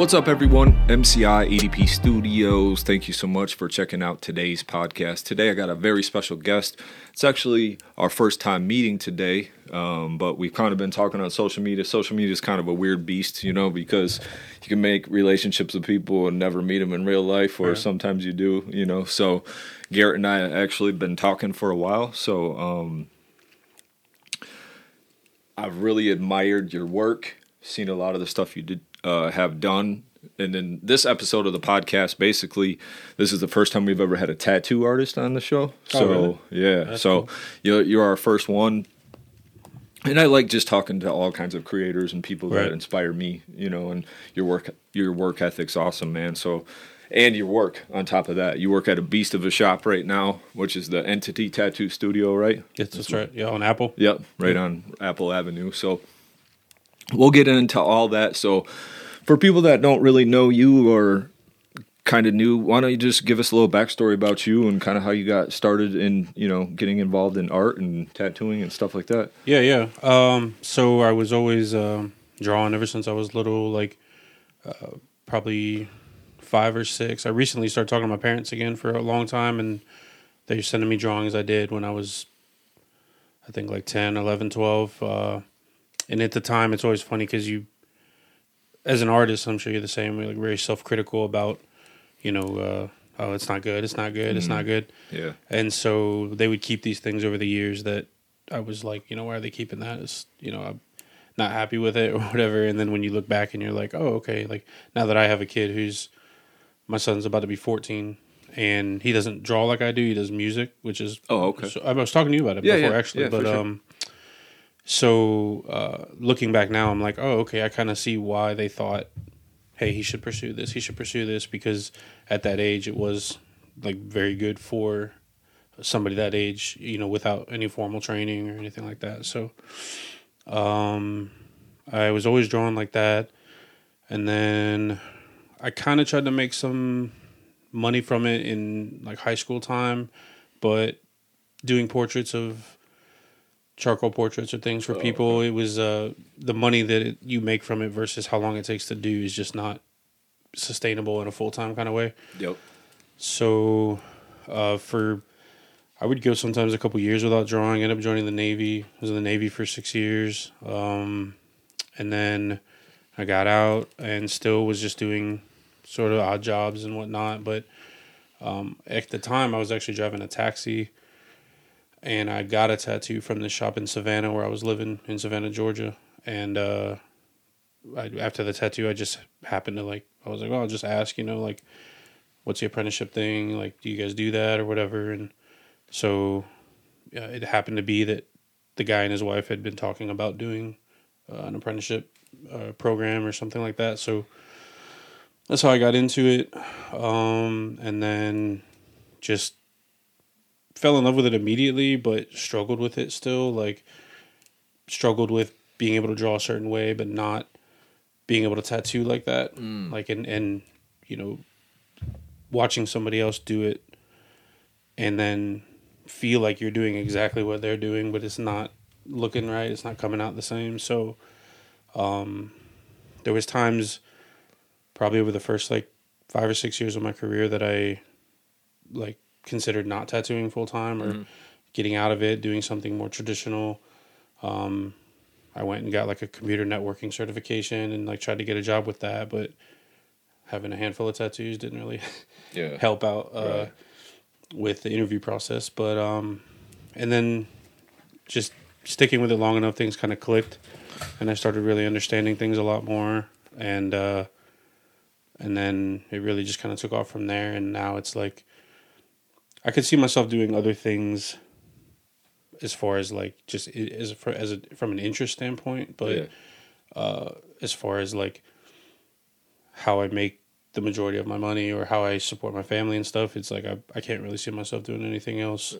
What's up, everyone? MCI ADP Studios. Thank you so much for checking out today's podcast. Today, I got a very special guest. It's actually our first time meeting today, um, but we've kind of been talking on social media. Social media is kind of a weird beast, you know, because you can make relationships with people and never meet them in real life, or Right. sometimes you do, you know. So, Garrett and I have actually been talking for a while. So, um, I've really admired your work, seen a lot of the stuff you did uh, have done. And then this episode of the podcast, basically, this is the first time we've ever had a tattoo artist on the show. So really? yeah, That's so cool. you're you're our first one. And I like just talking to all kinds of creators and people that inspire me, you know. And your work, your work ethic's awesome, man. So, and your work on top of that, you work at a beast of a shop right now, which is the Entity Tattoo Studio, right? Yes, that's right. Yeah, on Apple. Yep, right on Apple Avenue. So we'll get into all that. So for people that don't really know you or kind of new, why don't you just give us a little backstory about you and kind of how you got started in, you know, getting involved in art and tattooing and stuff like that? Yeah, yeah. Um, so I was always um, drawing ever since I was little, like uh, probably five or six. I recently started talking to my parents again for a long time, and they were sending me drawings I did when I was, I think, like 10, 11, 12. Uh, and at the time, it's always funny because you, as an artist, I'm sure you're the same. We're like very self critical about, you know, uh, oh, it's not good, it's not good, it's not good. Yeah. And so they would keep these things over the years that I was like, you know, why are they keeping that? It's, you know, I'm not happy with it or whatever. And then when you look back and you're like, oh, okay. Like now that I have a kid who's, my son's about to be 14 and he doesn't draw like I do. He does music, which is, Oh, okay. so, I was talking to you about it Yeah, before yeah, actually, yeah, but, sure. um, so uh, looking back now, I'm like, oh, okay. I kind of see why they thought, hey, he should pursue this. He should pursue this because at that age, it was like very good for somebody that age, you know, without any formal training or anything like that. So, um, I was always drawn like that, and then I kind of tried to make some money from it in like high school time, but doing portraits of charcoal portraits or things for Oh, people, it was uh the money that it, you make from it versus how long it takes to do is just not sustainable in a full time kind of way. Yep. So, uh, for I would go sometimes a couple years without drawing. End up joining the Navy. I was in the Navy for six years, um, and then I got out and still was just doing sort of odd jobs and whatnot. But um, at the time, I was actually driving a taxi, and I got a tattoo from the shop in Savannah where I was living in Savannah, Georgia. And uh, I, after the tattoo, I just happened to like I was like, well, I'll just ask, you know, like what's the apprenticeship thing? Like, do you guys do that or whatever? And so uh, it happened to be that the guy and his wife had been talking about doing uh, an apprenticeship uh, program or something like that. So that's how I got into it. Um, and then just fell in love with it immediately, but struggled with it still. Like, struggled with being able to draw a certain way, but not being able to tattoo like that. Like, and, and, you know, watching somebody else do it and then feel like you're doing exactly what they're doing, but it's not looking right. It's not coming out the same. So, um, there was times probably over the first like five or six years of my career that I like considered not tattooing full time or getting out of it, doing something more traditional. Um, I went and got like a computer networking certification and like tried to get a job with that, but having a handful of tattoos didn't really Yeah. help out uh, Right. with the interview process. But um, and then just sticking with it long enough, things kind of clicked, and I started really understanding things a lot more. And uh, and then it really just kind of took off from there. And now it's like I could see myself doing other things as far as like just as for as a from an interest standpoint, but Yeah. uh, as far as like how I make the majority of my money or how I support my family and stuff, it's like I, I can't really see myself doing anything else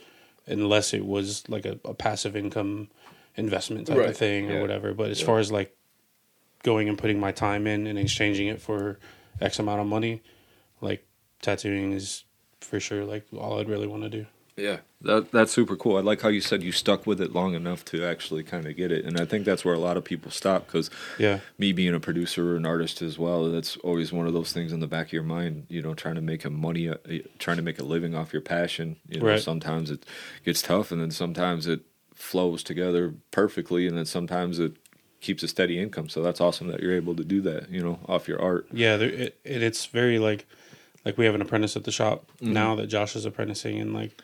unless it was like a, a passive income investment type Right, of thing yeah, or whatever. But as yeah. far as like going and putting my time in and exchanging it for X amount of money, like tattooing is for sure like all I'd really want to do. Yeah, that that's super cool. I like how you said you stuck with it long enough to actually kind of get it, and I think that's where a lot of people stop. Because Yeah. me being a producer or an artist as well, that's always one of those things in the back of your mind. You know, trying to make a money, uh, trying to make a living off your passion. You know, Right. sometimes it gets tough, and then sometimes it flows together perfectly, and then sometimes it keeps a steady income. So that's awesome that you're able to do that. You know, off your art. Yeah, there, it, it, it's very like, like we have an apprentice at the shop mm-hmm. now that Josh is apprenticing, and like,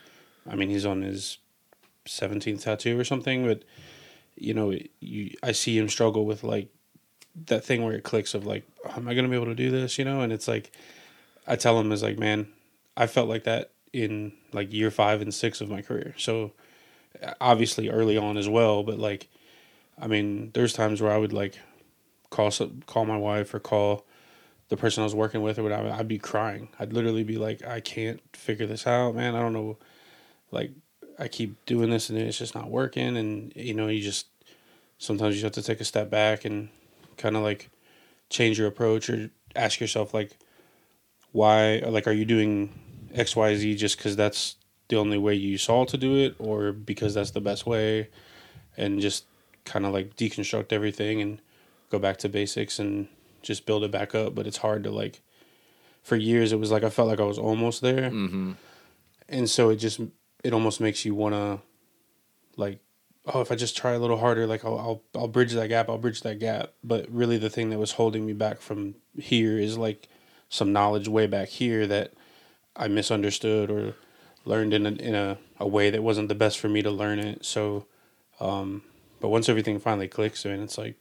I mean, he's on his seventeenth tattoo or something, but you know, you I see him struggle with like that thing where it clicks of like, am I gonna be able to do this? You know, and it's like, I tell him is like, man, I felt like that in like year five and six of my career. So obviously early on as well, but like, I mean, there's times where I would like call call my wife or call the person I was working with or whatever. I'd be crying. I'd literally be like, I can't figure this out, man. I don't know. Like, I keep doing this and it's just not working. And you know, you just sometimes you have to take a step back and kind of like change your approach or ask yourself like, why? Like, are you doing X, Y, Z just because that's the only way you saw to do it, or because that's the best way? And just kind of like deconstruct everything and go back to basics and just build it back up. But it's hard to like. For years, it was like I felt like I was almost there, Mm-hmm. and so it just it almost makes you want to like oh if i just try a little harder like I'll, I'll i'll bridge that gap i'll bridge that gap but really the thing that was holding me back from here is like some knowledge way back here that i misunderstood or learned in a, in a, a way that wasn't the best for me to learn it so um but once everything finally clicks I mean, it's like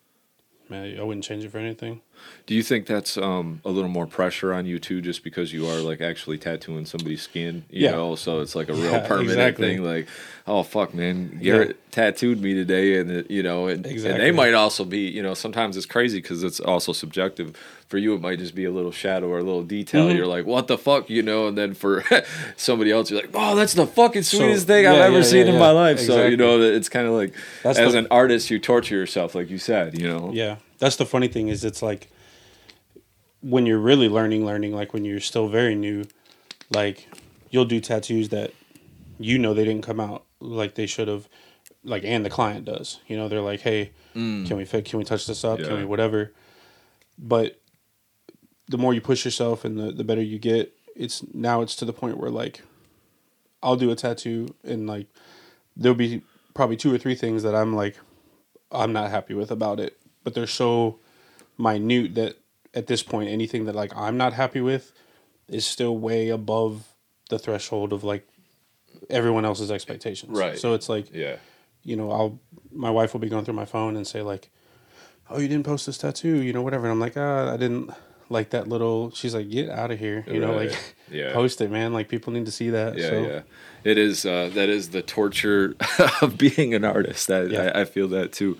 man i wouldn't change it for anything Do you think that's um, a little more pressure on you too, just because you are like actually tattooing somebody's skin? You Yeah. know, so it's like a real Yeah, permanent exactly. thing. Like, oh fuck, man, Garrett tattooed me today, and it, you know, and, and they might also be, you know, sometimes it's crazy because it's also subjective. For you, it might just be a little shadow or a little detail. Mhm. You're like, what the fuck, you know, and then for somebody else, you're like, oh, that's the fucking So, sweetest thing I've ever yeah, seen yeah, in my yeah. life. So you know, that it's kind of like That's as the- an artist, you torture yourself, like you said, you know. Yeah, that's the funny thing is it's like when you're really learning, learning like when you're still very new, like you'll do tattoos that you know they didn't come out like they should have, like and the client does. You know, they're like, hey, mm. can we fi- can we touch this up? Can we whatever? But the more you push yourself and the the better you get, it's now it's to the point where like I'll do a tattoo and like there'll be probably two or three things that I'm like I'm not happy with about it, but they're so minute that at this point anything that like I'm not happy with is still way above the threshold of like everyone else's expectations. Right. So it's like Yeah. you know, I'll my wife will be going through my phone and say like, "Oh, you didn't post this tattoo," you know, whatever. And I'm like, "Ah, I didn't like that little." She's like, "Get out of here," you know, like Yeah. post it, man. Like people need to see that. Yeah, so, yeah. It is. Uh, that is the torture of being an artist. Yeah. I, I feel that too.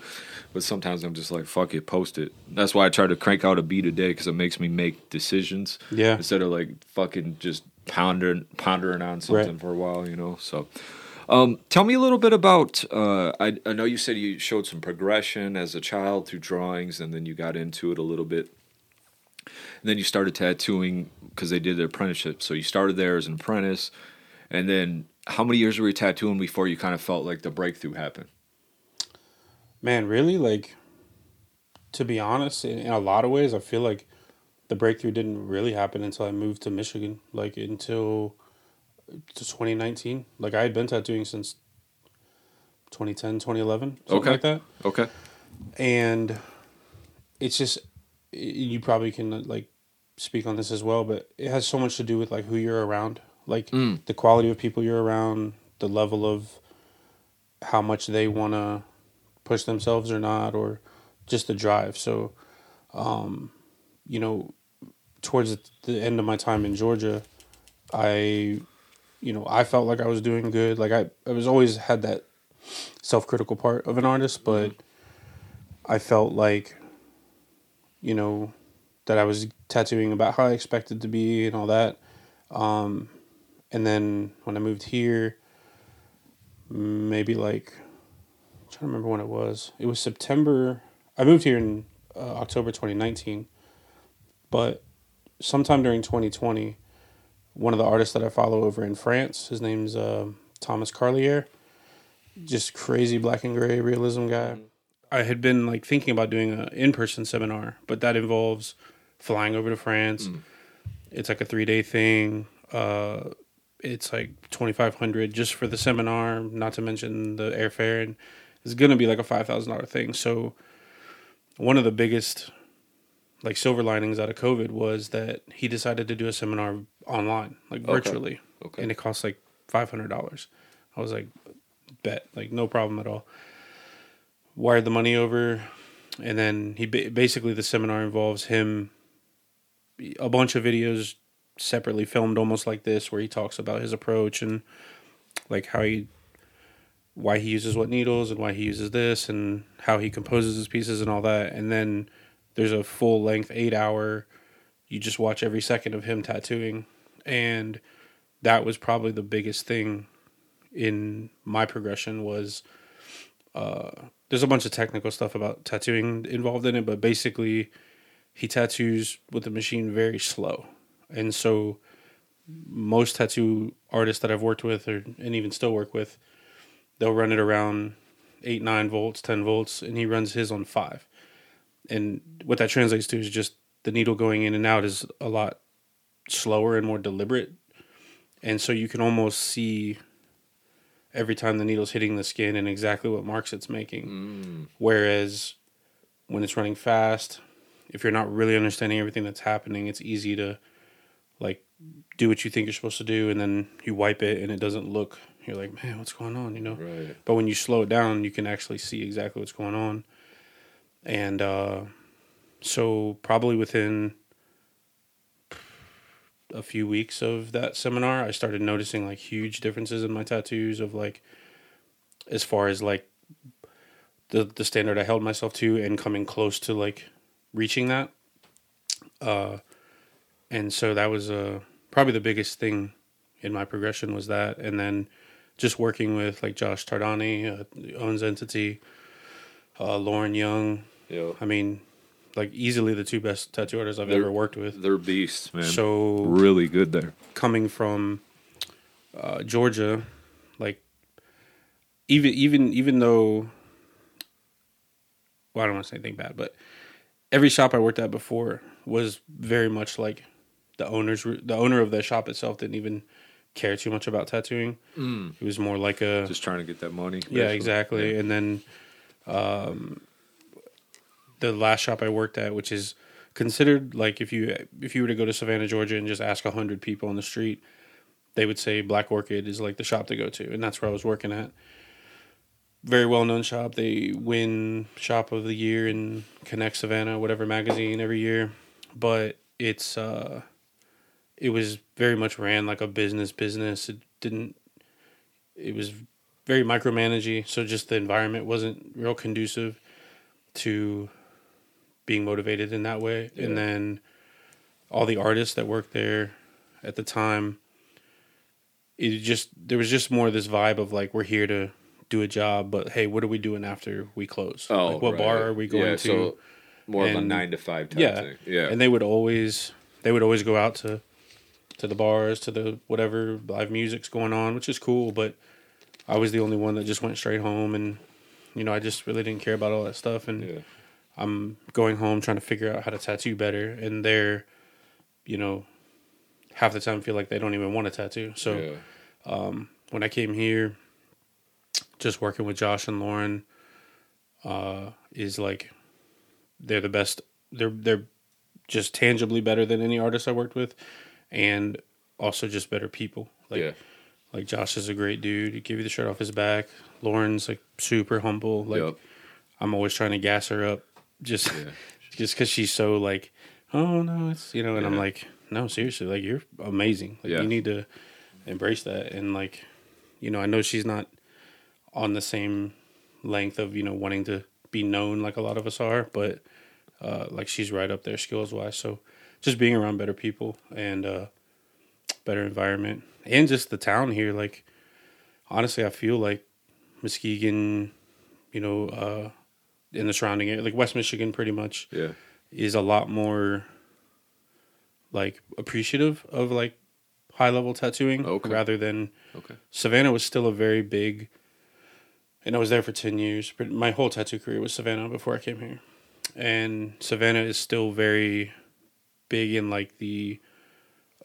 But sometimes I'm just like, fuck it, post it. That's why I try to crank out a beat a day because it makes me make decisions Yeah. instead of like fucking just pondering pondering on something Right. for a while. You know. So, um, tell me a little bit about. Uh, I I know you said you showed some progression as a child through drawings, and then you got into it a little bit. And then you started tattooing because they did the apprenticeship. So you started there as an apprentice, and then how many years were you tattooing before you kind of felt like the breakthrough happened? Man, really? Like, to be honest, in, in a lot of ways, I feel like the breakthrough didn't really happen until I moved to Michigan. Like until to 2019. Like I had been tattooing since 2010, 2011, something Okay. like that. Okay. and it's just you probably can uh, like speak on this as well but it has so much to do with like who you're around like Mm. the quality of people you're around the level of how much they want to push themselves or not or just the drive. So um you know towards the end of my time in Georgia I you know I felt like I was doing good. Like I I was always had that self-critical part of an artist but I felt like, you know, that I was tattooing about how I expected to be and all that. Um, and then when I moved here, maybe like, trying to remember when it was. It was September. I moved here in uh, October 2019. But sometime during 2020, one of the artists that I follow over in France, his name's uh, Thomas Carlier, just crazy black and gray realism guy. I had been like thinking about doing an in person seminar, but that involves flying over to France. It's like a three day thing. Uh, it's like twenty five hundred just for the seminar, not to mention the airfare, and it's gonna be like a five thousand dollar thing. So one of the biggest like silver linings out of COVID was that he decided to do a seminar online, like Okay. virtually, Okay. and it cost like five hundred dollars. I was like, bet, like no problem at all. Wired the money over, and then he basically the seminar involves him a bunch of videos separately filmed almost like this where he talks about his approach and like how he why he uses what needles and why he uses this and how he composes his pieces and all that and then there's a full length 8 hour you just watch every second of him tattooing and that was probably the biggest thing in my progression was uh there's a bunch of technical stuff about tattooing involved in it but basically he tattoos with the machine very slow. And so most tattoo artists that I've worked with or and even still work with, they'll run it around eight, nine volts, ten volts, and he runs his on five. And what that translates to is just the needle going in and out is a lot slower and more deliberate. And so you can almost see every time the needle's hitting the skin and exactly what marks it's making. Mm. Whereas when it's running fast, if you're not really understanding everything that's happening, it's easy to like do what you think you're supposed to do and then you wipe it and it doesn't look you're like, man, what's going on, you know? Right. But when you slow it down, you can actually see exactly what's going on. And uh so probably within a few weeks of that seminar, I started noticing like huge differences in my tattoos of like as far as like the the standard I held myself to and coming close to like reaching that. Uh and so that was uh probably the biggest thing in my progression was that and then just working with like Josh Tardani, uh, owns entity, uh, Lauren Young. Yeah. I mean, like easily the two best tattoo artists I've They're- ever worked with. They're beasts, man. So really good there. coming from uh, Georgia, like even even even though well, I don't want to say anything bad, but every shop I worked at before was very much like the owners. The owner of the shop itself didn't even care too much about tattooing. Mm. It was more like a Just trying to get that money. yeah, exactly. Yeah. And then um, the last shop I worked at, which is considered like if you if you were to go to Savannah, Georgia, and just ask hundred people on the street, they would say Black Orchid is like the shop to go to, and that's where I was working at. Very well known shop. They win shop of the year in Connect Savannah, whatever magazine every year, but it's uh, it was very much ran like a business business. It didn't. It was very micromanagey, so just the environment wasn't real conducive to being motivated in that way. Yeah. And then all the artists that worked there at the time, it just there was just more of this vibe of like we're here to do a job, but hey, what are we doing after we close? Oh, like what right. bar are we going yeah, to? So more of a nine to five type yeah, thing. Yeah. and they would always they would always go out to to the bars to the whatever live music's going on which is cool but i was the only one that just went straight home and you know i just really didn't care about all that stuff and yeah. i'm going home trying to figure out how to tattoo better and they're you know half the time feel like they don't even want a tattoo so yeah. when I came here, just working with Josh and Lauren, uh, is like they're the best. They're they're just tangibly better than any artist I worked with, and also just better people. Like yeah. like Josh is a great dude. He give you the shirt off his back. Lauren's like super humble. Like Yep. I'm always trying to gas her up, just Yeah. just because she's so like, oh no, it's you know, and I'm like, no, seriously, like you're amazing. Like Yeah. you need to embrace that, and like, you know, I know she's not on the same length of you know wanting to be known like a lot of us are, but uh, like she's right up there skills wise. So just being around better people and uh, better environment, and just the town here, like honestly, I feel like Muskegon, you know, uh, in the surrounding area, like West Michigan, pretty much Yeah. is a lot more like appreciative of like high level tattooing Okay. rather than Okay. Savannah was still a very big, and I was there for 10 years. But my whole tattoo career was Savannah before I came here. And Savannah is still very big in like the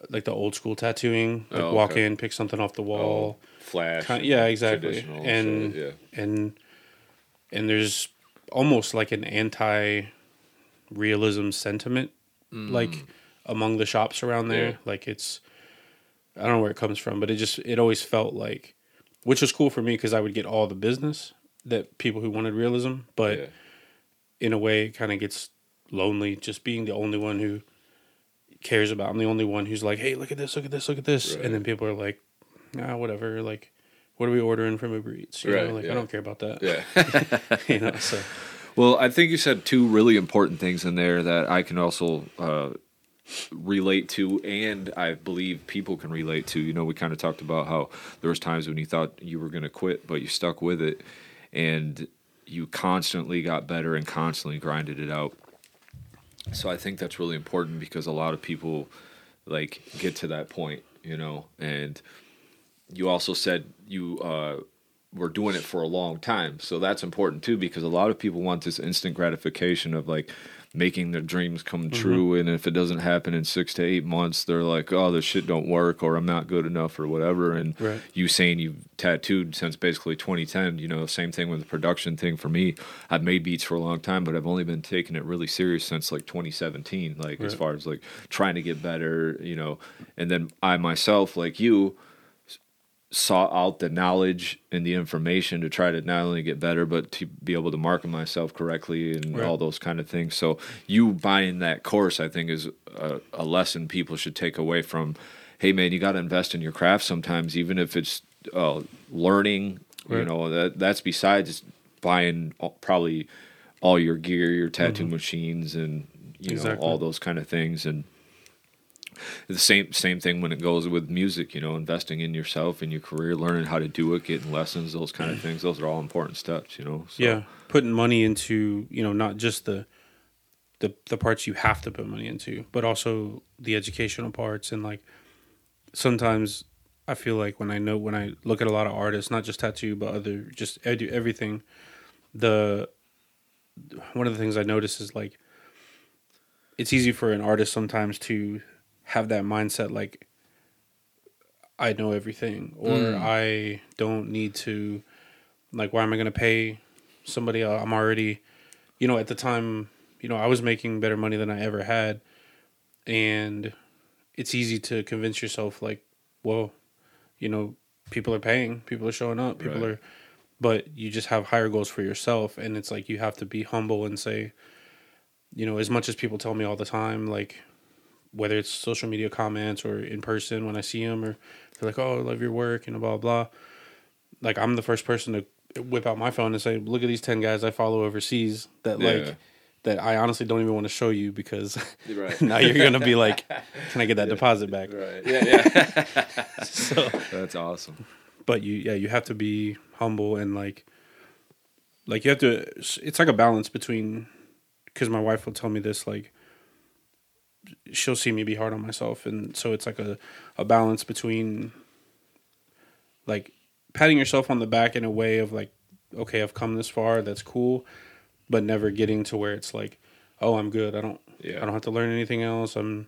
like the old school tattooing. Like Oh, walk okay. in, pick something off the wall. Flash. Kind- yeah, exactly. And shit, and and there's almost like an anti realism sentiment like among the shops around there. Mm. Yeah. Like it's I don't know where it comes from, but it just it always felt like which was cool for me because I would get all the business that people who wanted realism, but yeah. in a way it kind of gets lonely just being the only one who cares about. I'm the only one who's like, "Hey, look at this, look at this, look at this," Right. and then people are like, "Ah, whatever." Like, what are we ordering from Uber Eats? You Right, know, like yeah. I don't care about that. Yeah. you know, so Well, I think you said two really important things in there that I can also uh, relate to, and I believe people can relate to. You know, we kind of talked about how there was times when you thought you were going to quit, but you stuck with it, and you constantly got better and constantly grinded it out. So I think that's really important because a lot of people like get to that point, you know, and you also said you uh, were doing it for a long time. So that's important too because a lot of people want this instant gratification of like making their dreams come mm-hmm. true and if it doesn't happen in 6 to 8 months they're like oh this shit don't work or I'm not good enough or whatever. And Right. you saying you've tattooed since basically 2010 you know same thing with the production thing for me. I've made beats for a long time but I've only been taking it really serious since like 2017 like as far as like trying to get better you know. And then I myself like you sought out the knowledge and the information to try to not only get better but to be able to market myself correctly and Right. all those kind of things. So you buying that course i think is a, a lesson people should take away from hey man you got to invest in your craft sometimes even if it's uh, learning you know that that's besides buying all, probably all your gear your tattoo machines and you know all those kind of things. And the same same thing when it goes with music you know investing in yourself and your career learning how to do it getting lessons those kind of mm. things. Those are all important steps you know so, yeah, putting money into you know not just the the the parts you have to put money into, but also the educational parts and like sometimes I feel like when I know when I look at a lot of artists, not just tattoo but other just edu- everything, the one of the things I notice is like it's easy for an artist sometimes to have that mindset like I know everything or Mm. I don't need to like why am I going to pay somebody else? I'm already you know at the time you know I was making better money than I ever had and it's easy to convince yourself like well you know people are paying people are showing up people Right. are but you just have higher goals for yourself and it's like you have to be humble and say you know as much as people tell me all the time like whether it's social media comments or in person when I see them or they're like oh I love your work and blah blah like I'm the first person to whip out my phone and say look at these 10 guys I follow overseas that Yeah. like that I honestly don't even want to show you because Right. now you're gonna be like, can I get that deposit back? right yeah yeah So, that's awesome but you, yeah, you have to be humble and like, like you have to. It's like a balance between, because my wife will tell me this, like, she'll see me be hard on myself, and so it's like a a balance between, like, patting yourself on the back in a way of like, okay, I've come this far, that's cool, but never getting to where it's like, oh, I'm good. I don't. Yeah. I don't have to learn anything else. I'm.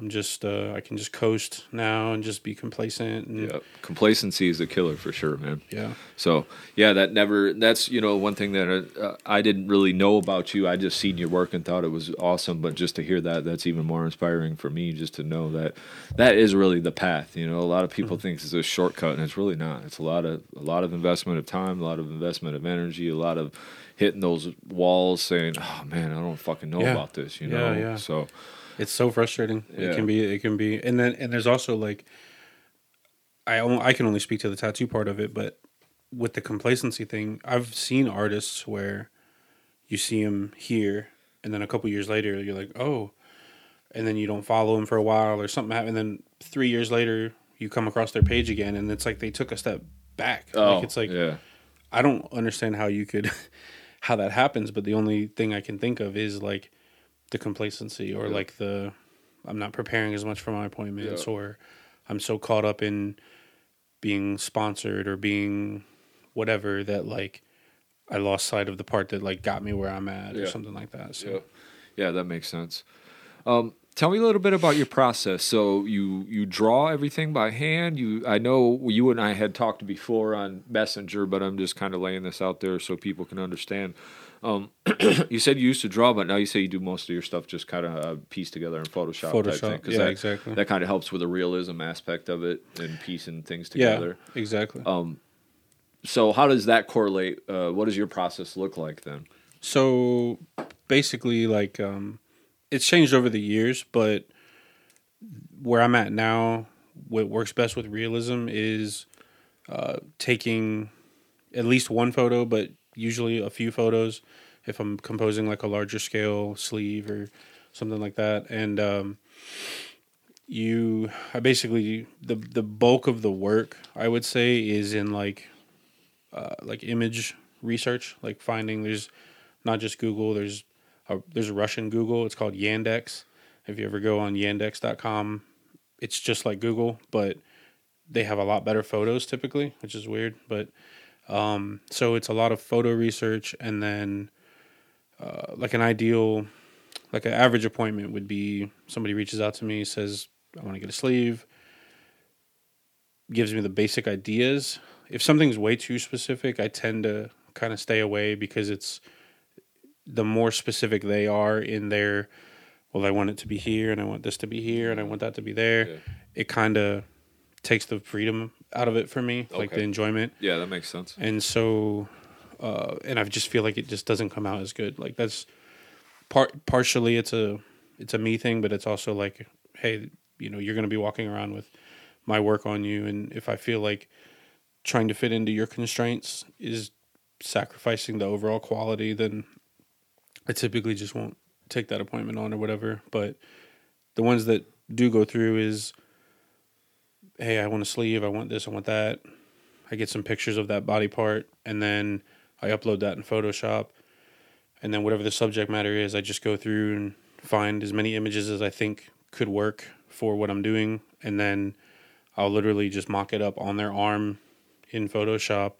I'm just. Uh, I can just coast now and just be complacent. And, yeah complacency is a killer for sure man yeah. So yeah, that never. That's you know one thing that uh, I didn't really know about you. I just seen your work and thought it was awesome. But just to hear that, that's even more inspiring for me. Just to know that that is really the path. You know, a lot of people think it's a shortcut, and it's really not. It's a lot of a lot of investment of time, a lot of investment of energy, a lot of hitting those walls, saying, "Oh man, I don't fucking know Yeah. about this." You Yeah, know. yeah. So It's so frustrating. Yeah. It can be. It can be. And then and there's also like, I only, I can only speak to the tattoo part of it, but with the complacency thing, I've seen artists where you see them here, and then a couple years later, you're like, oh, and then you don't follow them for a while or something happened, and then three years later, you come across their page again, and it's like they took a step back. like oh, it's like Oh, yeah, I don't understand how you could how that happens, but the only thing I can think of is like the complacency or Yeah. like the I'm not preparing as much for my appointments Yeah. or I'm so caught up in being sponsored or being whatever that like I lost sight of the part that like got me where I'm at or something like that. So Yeah, yeah, that makes sense. Um, tell me a little bit about your process. So you you draw everything by hand. You I know you and I had talked before on Messenger, but I'm just kind of laying this out there so people can understand. Um, you said you used to draw, but now you say you do most of your stuff just kind of uh, piece together in Photoshop. type Photoshop, yeah, that, exactly. That kind of helps with the realism aspect of it and piecing things together. yeah, exactly. Um, so how does that correlate? Uh, what does your process look like then? So basically, like, um, it's changed over the years, but where I'm at now, what works best with realism is uh, taking at least one photo, but usually a few photos if I'm composing like a larger scale sleeve or something like that. And um, you, I basically the the bulk of the work I would say is in like uh, like image research, like finding there's not just Google. There's a, there's a Russian Google. It's called Yandex. If you ever go on Yandex.com, it's just like Google, but they have a lot better photos typically, which is weird. But um, so it's a lot of photo research, and then uh, like an ideal, like an average appointment would be somebody reaches out to me, says I want to get a sleeve, gives me the basic ideas. If something's way too specific, I tend to kind of stay away because it's the more specific they are in their well, I want it to be here and I want this to be here and I want that to be there. Yeah. It kind of takes the freedom out of it for me, like Okay. the enjoyment. Yeah, that makes sense. And so uh and I just feel like it just doesn't come out as good. Like that's part partially it's a it's a me thing, but it's also like hey, you know, you're going to be walking around with my work on you and if I feel like trying to fit into your constraints is sacrificing the overall quality, then I typically just won't take that appointment on or whatever. But the ones that do go through is, hey, I want a sleeve, I want this, I want that. I get some pictures of that body part, and then I upload that in Photoshop. And then whatever the subject matter is, I just go through and find as many images as I think could work for what I'm doing, and then I'll literally just mock it up on their arm in Photoshop,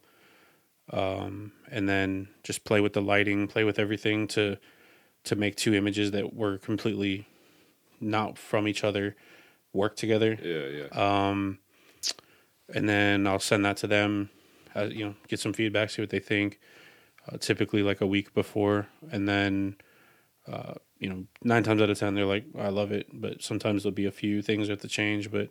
um, and then just play with the lighting, play with everything to to make two images that were completely not from each other work together. Yeah, yeah. Um, and then I'll send that to them. Uh, you know, get some feedback, see what they think. Uh, typically, like a week before, and then uh, you know, nine times out of ten, they're like, "I love it," but sometimes there'll be a few things that have to change. But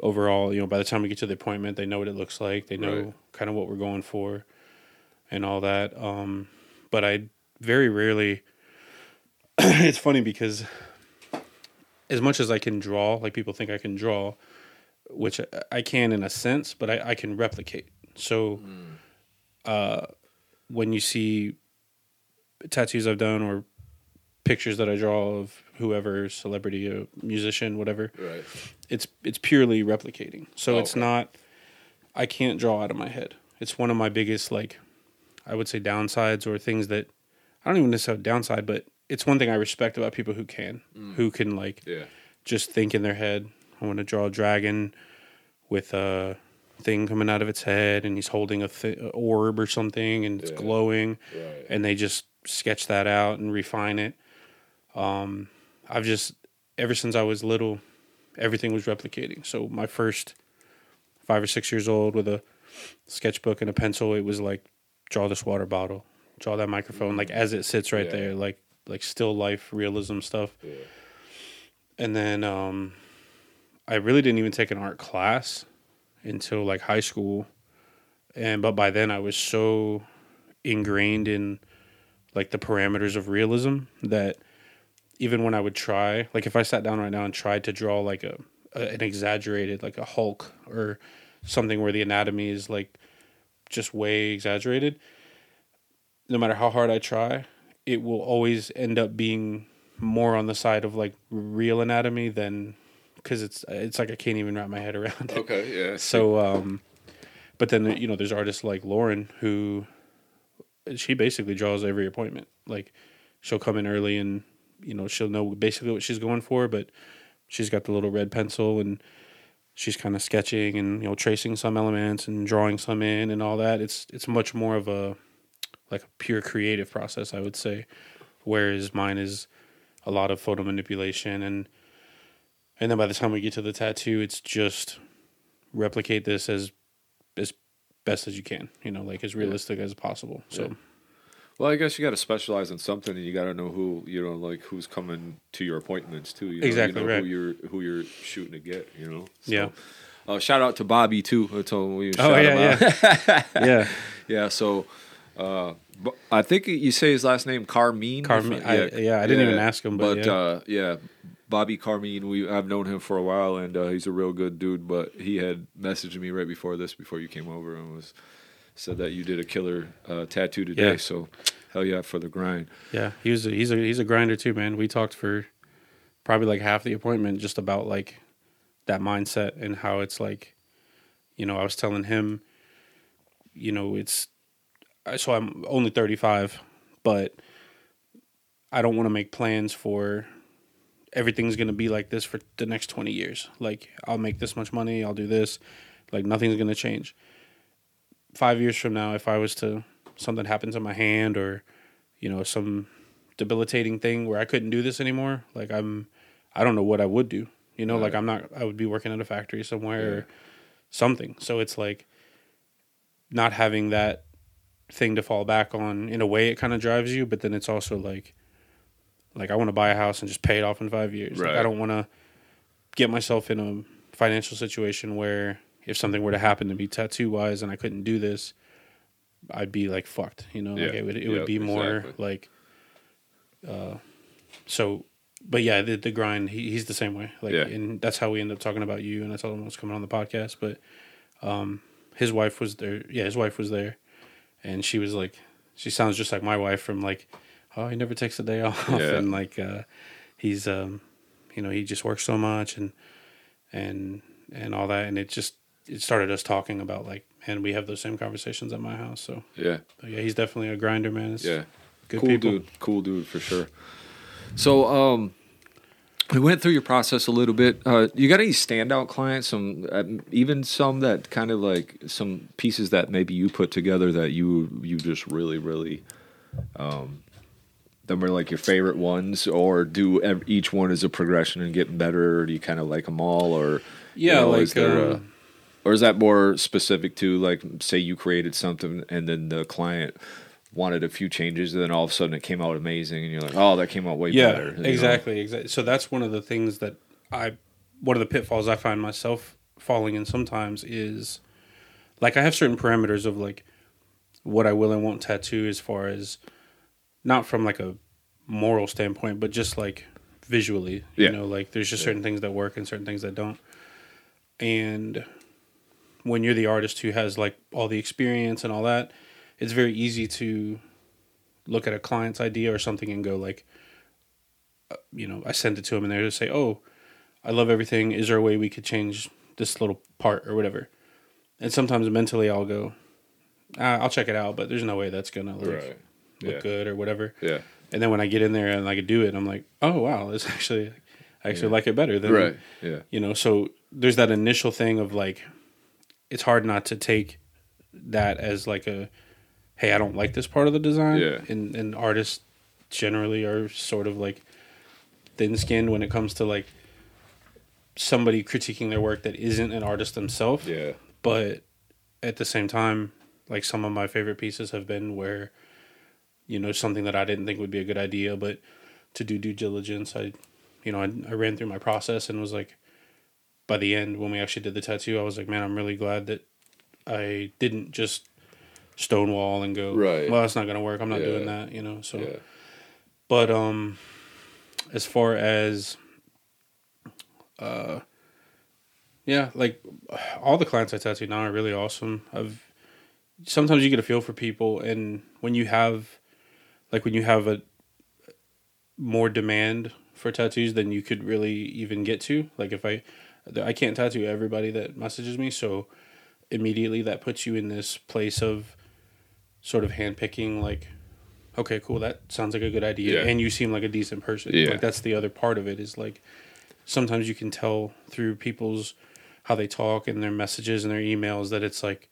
overall, you know, by the time we get to the appointment, they know what it looks like. They know Right. kind of what we're going for, and all that. Um, but I very rarely. it's funny because as much as I can draw, like people think I can draw, which I- can in a sense, but I, I can replicate. So, uh, when you see tattoos I've done or pictures that I draw of whoever, celebrity, a musician, whatever, Right. it's it's purely replicating. So it's Okay. not. I can't draw out of my head. It's one of my biggest like, I would say downsides or things that I don't even necessarily downside, but it's one thing I respect about people who can, who can like Yeah. just think in their head. I want to draw a dragon with a thing coming out of its head, and he's holding a th- orb or something, and it's Yeah. glowing, Right. and they just sketch that out and refine it. Um, I've just ever since I was little, everything was replicating. So my first five or six years old with a sketchbook and a pencil, it was like draw this water bottle, draw that microphone, like as it sits right Yeah. there, like like still life realism stuff Yeah. and then um, I really didn't even take an art class until like high school, and but by then I was so ingrained in like the parameters of realism that even when I would try, like if I sat down right now and tried to draw like a, a an exaggerated like a Hulk or something where the anatomy is like just way exaggerated, no matter how hard I try, it will always end up being more on the side of like real anatomy than because it's it's like I can't even wrap my head around it. Okay. Yeah. So, um, but then you know, there's artists like Lauren who she basically draws every appointment. Like she'll come in early and you know she'll know basically what she's going for, but she's got the little red pencil and she's kind of sketching and you know tracing some elements and drawing some in and all that. It's it's much more of a like a pure creative process, I would say, whereas mine is a lot of photo manipulation and and then by the time we get to the tattoo, it's just replicate this as as best as you can, you know, like as realistic as possible. So. Yeah. Well, I guess you got to specialize in something, and you got to know who you know, like who's coming to your appointments too. You know, Exactly, you know right. Who you're who you're shooting to get. You know. Yeah. Uh, shout out to Bobby too. I told him we Oh yeah, yeah, yeah. Yeah, So, uh, bu- I think you say his last name Carmine. Carmine, I- yeah, I didn't even ask him, but yeah. uh, yeah, Bobby Carmine. We I've known him for a while, and uh, he's a real good dude. But he had messaged me right before this, before you came over, and was said that you did a killer uh, tattoo today. Yeah. So, hell yeah for the grind. Yeah, he was a, he's a he's a grinder too, man. We talked for probably like half the appointment just about like that mindset and how it's like, you know, I was telling him, you know, it's so I'm only 35, but I don't want to make plans for everything's going to be like this for the next 20 years. Like I'll make this much money, I'll do this, like nothing's going to change. 5 years from now if I was to something happens in my hand or you know some debilitating thing where I couldn't do this anymore, like I'm I don't know what I would do. You know, like I'm not I would be working at a factory somewhere Yeah. or something. So it's like not having that thing to fall back on in a way it kind of drives you, but then it's also like like I want to buy a house and just pay it off in 5 years. Like I don't want to get myself in a financial situation where if something were to happen to me tattoo wise and I couldn't do this, I'd be like fucked, you know, like it would it Yep, would be more exactly. like uh so but yeah, the the grind he, he's the same way. Like Yeah. and that's how we end up talking about you and I told him I was coming on the podcast, but um his wife was there. Yeah, his wife was there and she was like she sounds just like my wife from like oh, he never takes a day off Yeah. and like uh he's um you know, he just works so much and and and all that and it just it started us talking about like and we have those same conversations at my house so Yeah, but yeah he's definitely a grinder man it's yeah. good cool people. dude. Cool dude for sure. So, um, we went through your process a little bit. Uh, you got any standout clients? Some, uh, even some that kind of like some pieces that maybe you put together that you you just really really, um, them are like your favorite ones, or do ev- each one is a progression and getting better, or do you kind of like them all, or you yeah know, like is there a- um, or is that more specific to like say you created something and then the client wanted a few changes and then all of a sudden it came out amazing and you're like oh that came out way yeah better know? exactly exactly so that's one of the things that i one of the pitfalls i find myself falling in sometimes is like i have certain parameters of like what i will and won't tattoo as far as not from like a moral standpoint but just like visually Yeah. you know like there's just Yeah. certain things that work and certain things that don't and when you're the artist who has like all the experience and all that it's very easy to look at a client's idea or something and go like uh, you know i send it to them and they're just say oh i love everything. Is there a way we could change this little part or whatever? And sometimes mentally i'll go ah, i'll check it out but there's no way that's gonna like, right. look yeah. good or whatever. Yeah. And then when i get in there and i could do it i'm like oh wow it's actually i actually Yeah. like it better than right. Yeah. you know so there's that initial thing of like it's hard not to take that as like a hey i don't like this part of the design. Yeah. and and artists generally are sort of like thin skinned when it comes to like somebody critiquing their work that isn't an artist themselves. Yeah. But at the same time like some of my favorite pieces have been where you know something that i didn't think would be a good idea but to do due diligence i you know i, I ran through my process and was like by the end when we actually did the tattoo i was like man i'm really glad that i didn't just stonewall and go Right. well it's not going to work i'm not Yeah. doing that you know so yeah but um as far as uh yeah like all the clients i tattoo now are really awesome i've sometimes you get a feel for people and when you have like when you have a more demand for tattoos than you could really even get to like if i i can't tattoo everybody that messages me so immediately that puts you in this place of sort of handpicking like okay cool that sounds like a good idea Yeah. and you seem like a decent person Yeah. like that's the other part of it is like sometimes you can tell through people's how they talk and their messages and their emails that it's like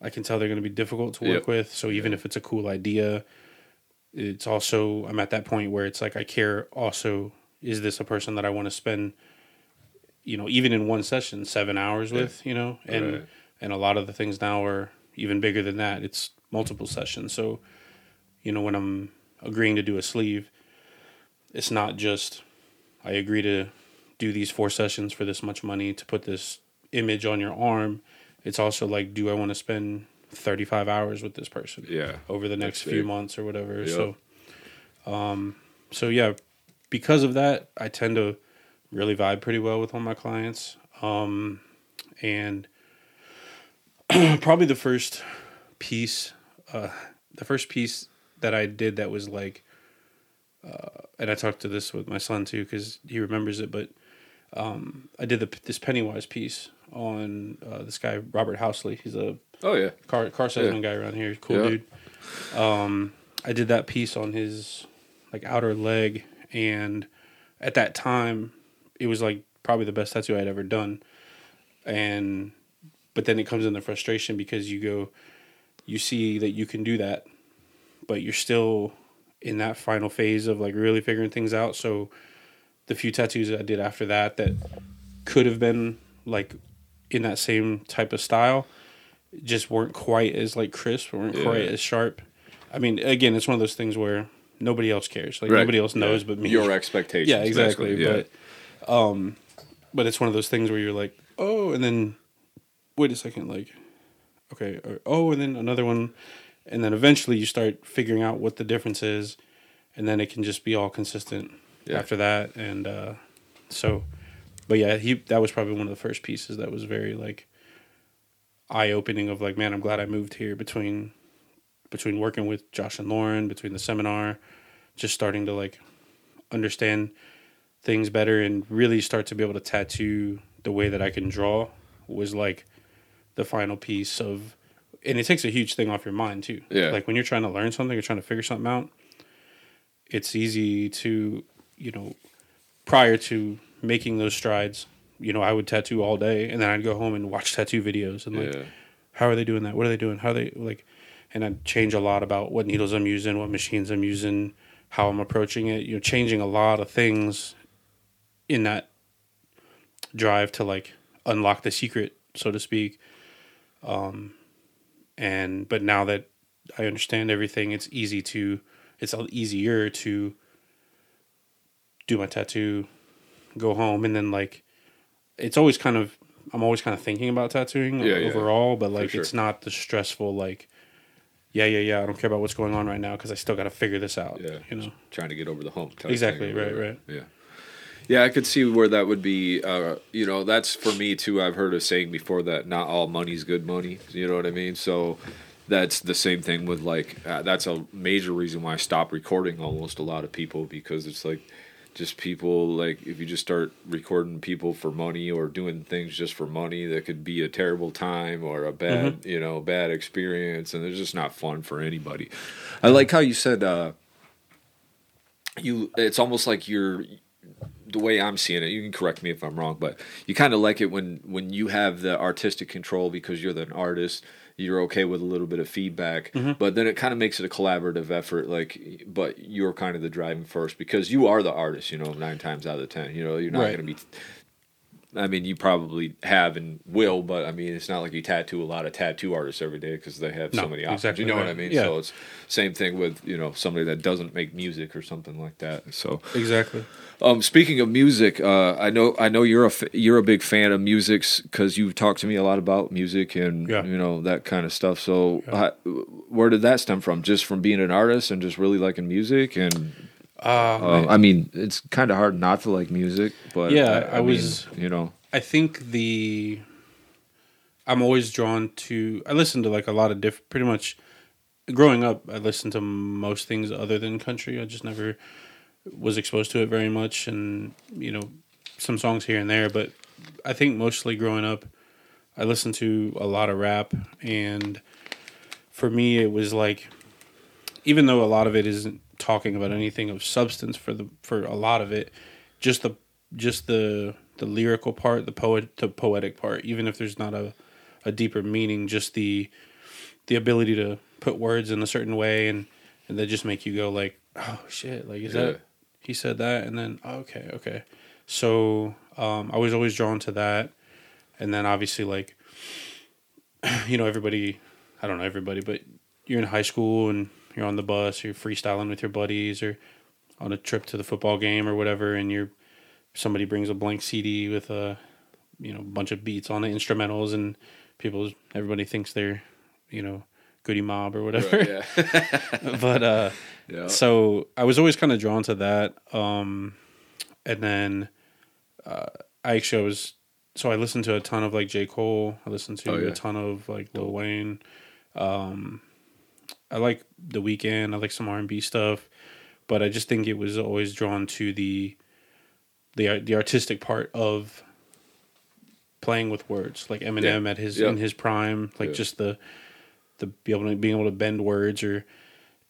I can tell they're going to be difficult to work Yep. with. So even if it's a cool idea, it's also I'm at that point where it's like I care also is this a person that I want to spend you know even in one session 7 hours with, you know? And Right. and a lot of the things now are even bigger than that. It's multiple sessions. So you know when I'm agreeing to do a sleeve, it's not just I agree to do these four sessions for this much money to put this image on your arm. It's also like, do I want to spend 35 hours with this person Yeah. over the next few months or whatever? Yep. So, um, so yeah, because of that, I tend to really vibe pretty well with all my clients. Um, and probably the first piece, uh, the first piece that I did that was like, uh, and I talked to this with my son too because he remembers it. But um, I did the, this Pennywise piece on uh, this guy Robert Housley. He's a Oh yeah. car car salesman guy around here. Cool Yeah. dude. Um, I did that piece on his like outer leg, and at that time, it was like probably the best tattoo I'd ever done. And but then it comes in the frustration because you go, you see that you can do that, but you're still in that final phase of like really figuring things out. So the few tattoos I did after that that could have been like in that same type of style just weren't quite as like crisp, weren't Yeah. quite as sharp. I mean, again, it's one of those things where nobody else cares. Like Right. nobody else knows Yeah. but me. Your expectations. yeah, exactly. Yeah. But um, but it's one of those things where you're like, oh, and then wait a second, like, okay, or, oh, and then another one, and then eventually you start figuring out what the difference is, and then it can just be all consistent Yeah. after that, and uh, so, but yeah, he that was probably one of the first pieces that was very like eye opening of like, man, I'm glad I moved here between between working with Josh and Lauren, between the seminar, just starting to like understand things better and really start to be able to tattoo the way that I can draw was like the final piece of and it takes a huge thing off your mind too. Yeah. Like when you're trying to learn something or trying to figure something out, it's easy to, you know, prior to making those strides, you know, I would tattoo all day and then I'd go home and watch tattoo videos and like Yeah. how are they doing that? What are they doing? How are they like? And I'd change a lot about what needles I'm using, what machines I'm using, how I'm approaching it. You know, changing a lot of things in that drive to like unlock the secret, so to speak. Um, and but now that I understand everything, it's easy to, it's a- easier to do my tattoo, go home, and then like, it's always kind of I'm always kind of thinking about tattooing Yeah, yeah. overall, but like sure. it's not the stressful like, yeah, yeah, yeah. I don't care about what's going on right now because I still got to figure this out. Yeah. you know. Trying to get over the hump. Exactly, right, right. Yeah. Yeah, I could see where that would be. Uh, you know, that's for me too. I've heard a saying before that not all money's good money. You know what I mean? So that's the same thing with like uh, that's a major reason why I stopped recording almost a lot of people because it's like just people like if you just start recording people for money or doing things just for money that could be a terrible time or a bad you know bad experience and it's just not fun for anybody. I like how you said uh, you. It's almost like you're the way I'm seeing it, you can correct me if I'm wrong, but you kind of like it when when you have the artistic control because you're the artist. You're okay with a little bit of feedback, mm-hmm. but then it kind of makes it a collaborative effort. Like, but you're kind of the driving force because you are the artist. You know, nine times out of ten, you know, you're not Right. going to be. I mean, you probably have and will, but I mean, it's not like you tattoo a lot of tattoo artists every day because they have so many options. exactly you know what. I mean? Yeah. So it's same thing with you know somebody that doesn't make music or something like that. So Exactly. um, speaking of music, uh, I know I know you're a f- you're a big fan of music because you've talked to me a lot about music and Yeah. you know that kind of stuff. So, Yeah. uh, where did that stem from? Just from being an artist and just really liking music and. Uh, Uh, I mean, it's kind of hard not to like music, but Yeah, I mean, was- you know, I think the I'm always drawn to I listen to like a lot of different pretty much growing up I listened to most things other than country. I just never was exposed to it very much and you know some songs here and there, but I think mostly growing up I listened to a lot of rap and for me it was like even though a lot of it isn't talking about anything of substance for the for a lot of it just the just the the lyrical part, the poet, the poetic part, even if there's not a a deeper meaning, just the the ability to put words in a certain way and and they just make you go like, oh shit, like is Yeah. that he said that and then oh, okay, okay. So um, I was always drawn to that, and then obviously like, you know, everybody, I don't know everybody, but you're in high school and you're on the bus, you're freestyling with your buddies, or on a trip to the football game or whatever, and you're somebody brings a blank CD with a you know bunch of beats on it, instrumentals, and people everybody thinks they're you know Goodie Mob or whatever. yeah. but uh, yeah. so I was always kind of drawn to that. Um, and then uh, I actually was so I listened to a ton of like J Cole. I listened to Oh, yeah. a ton of like Lil Wayne. Um, I like The Weeknd. I like some R and B stuff, but I just think it was always drawn to the the the artistic part of playing with words, like Eminem at his Yeah. in his prime, like Yeah. just the the be able to being able to bend words or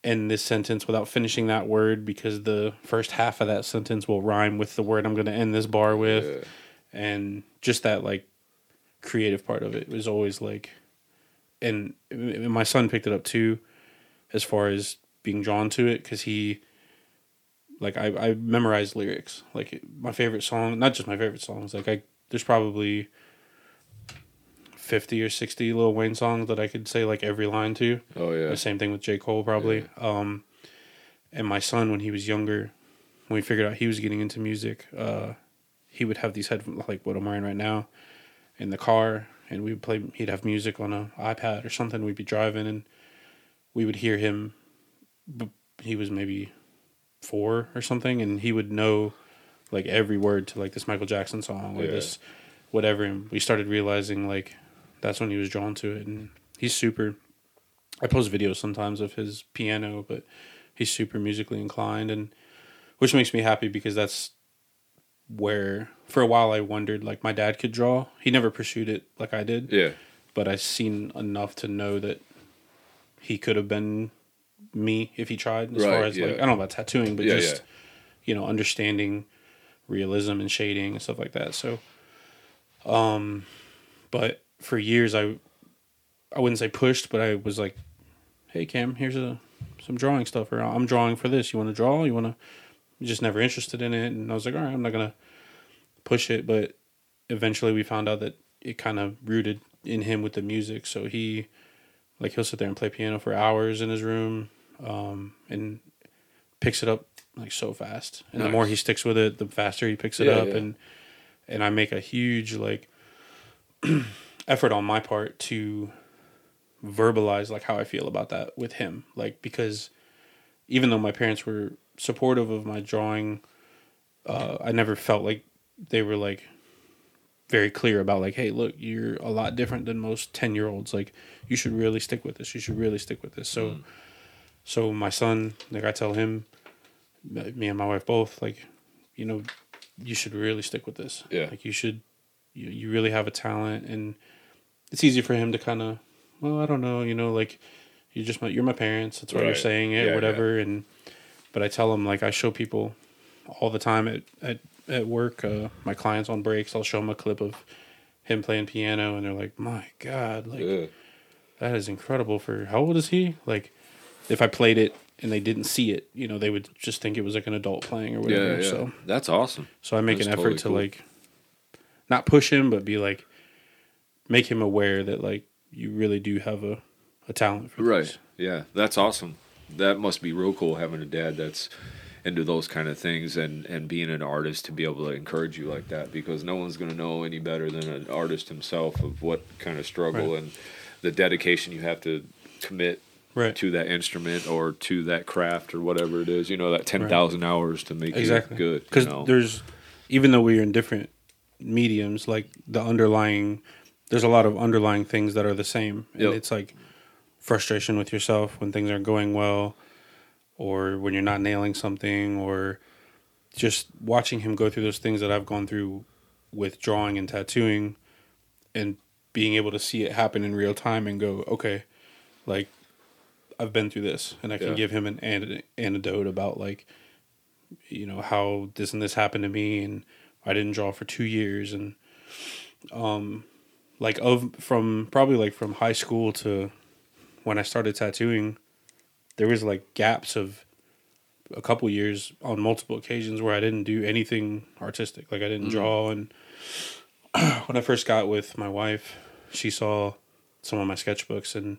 end this sentence without finishing that word because the first half of that sentence will rhyme with the word I'm going to end this bar with, Yeah. and just that like creative part of it was always like, and my son picked it up too, as far as being drawn to it because he. Like I, I memorized lyrics. Like my favorite song, not just my favorite songs. Like I, there's probably fifty or sixty Lil Wayne songs that I could say like every line to. Oh yeah. The same thing with J. Cole, probably. Um, and my son, when he was younger, when we figured out he was getting into music, uh, he would have these headphones, like what I'm wearing right now, in the car, and we would play. He'd have music on a iPad or something. We'd be driving, and we would hear him. He was maybe four or something, and he would know like every word to like this Michael Jackson song or Yeah. this whatever. And we started realizing like that's when he was drawn to it, and he's super. I post videos sometimes of his piano, but he's super musically inclined, and which makes me happy because that's where for a while I wondered like my dad could draw. He never pursued it like I did, Yeah. but I've seen enough to know that he could have been me if he tried. As far Right, as like. I don't know about tattooing, but Yeah, just yeah. you know understanding realism and shading and stuff like that. So, um, but for years I, I wouldn't say pushed, but I was like, "Hey Cam, here's a some drawing stuff, or I'm drawing for this. You want to draw? You want to?" Just never interested in it, and I was like, "All right, I'm not gonna push it." But eventually, we found out that it kind of rooted in him with the music. So he, like, he'll sit there and play piano for hours in his room, um, and picks it up like so fast. And the more he sticks with it, the faster he picks it Yeah, up. yeah. And and I make a huge like effort on my part to verbalize like how I feel about that with him. Like because even though my parents were supportive of my drawing, uh, I never felt like they were like very clear about like, hey, look, you're a lot different than most ten year olds. Like you should really stick with this. You should really stick with this. So, mm. so my son, like I tell him, uh, me and my wife both, like, you know, you should really stick with this. Yeah. Like you should, you you really have a talent, and it's easy for him to kind of, well, I don't know, you know, like you're just my you're my parents. That's why you're saying it, Yeah, whatever. And but I tell him like I show people all the time at at at work. Uh, my clients on breaks, I'll show them a clip of him playing piano, and they're like, "My God, like Yeah. that is incredible." For how old is he? Like, if I played it and they didn't see it, you know, they would just think it was like an adult playing or whatever. Yeah. yeah. So That's awesome. so I make That's an effort totally to cool. like not push him, but be like make him aware that like you really do have a, a talent for Right. this. Yeah. That's awesome. That must be real cool having a dad that's into those kind of things and and being an artist to be able to encourage you like that because no one's going to know any better than an artist himself of what kind of struggle Right. and the dedication you have to commit Right. to that instrument or to that craft or whatever it is you know that 10,000 hours to make exactly it good because you know? there's even though we're in different mediums like the underlying there's a lot of underlying things that are the same and Yep. it's like frustration with yourself when things aren't going well or when you're not nailing something or just watching him go through those things that I've gone through with drawing and tattooing and being able to see it happen in real time and go okay like I've been through this and I can Yeah. give him an an- anecdote about like you know how this and this happened to me and I didn't draw for two years, and um, like of from probably like from high school to when I started tattooing, there was like gaps of a couple years on multiple occasions where I didn't do anything artistic. Like I didn't Mm-hmm. draw. And when I first got with my wife, she saw some of my sketchbooks and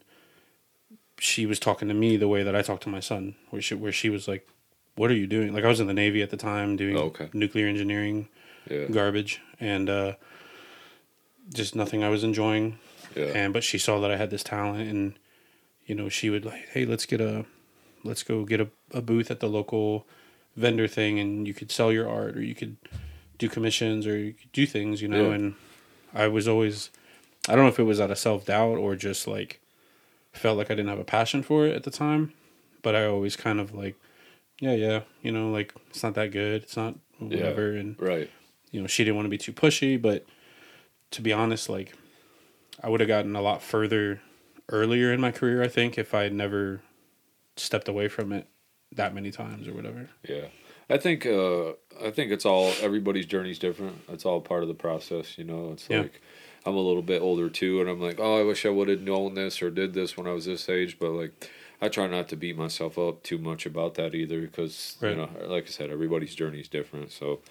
she was talking to me the way that I talked to my son, where she where she was like, "What are you doing?" Like I was in the Navy at the time doing Oh, okay. nuclear engineering Yeah. garbage and uh, just nothing I was enjoying. Yeah. And but she saw that I had this talent, and you know she would like, hey, let's get a, let's go get a, a booth at the local vendor thing, and you could sell your art, or you could do commissions, or you could do things, you know. Yeah. And I was always, I don't know if it was out of self doubt or just like felt like I didn't have a passion for it at the time, but I always kind of like, yeah, yeah, you know, like it's not that good, it's not Yeah. whatever, and Right. you know, she didn't want to be too pushy, but to be honest, like I would have gotten a lot further earlier in my career, I think, if I had never stepped away from it that many times or whatever. Yeah. I think uh I think it's all everybody's journey's different. It's all part of the process, you know. It's Yeah. like I'm a little bit older too and I'm like, "Oh, I wish I would have known this or did this when I was this age," but like I try not to beat myself up too much about that either because Right. you know, like I said, everybody's journey is different. So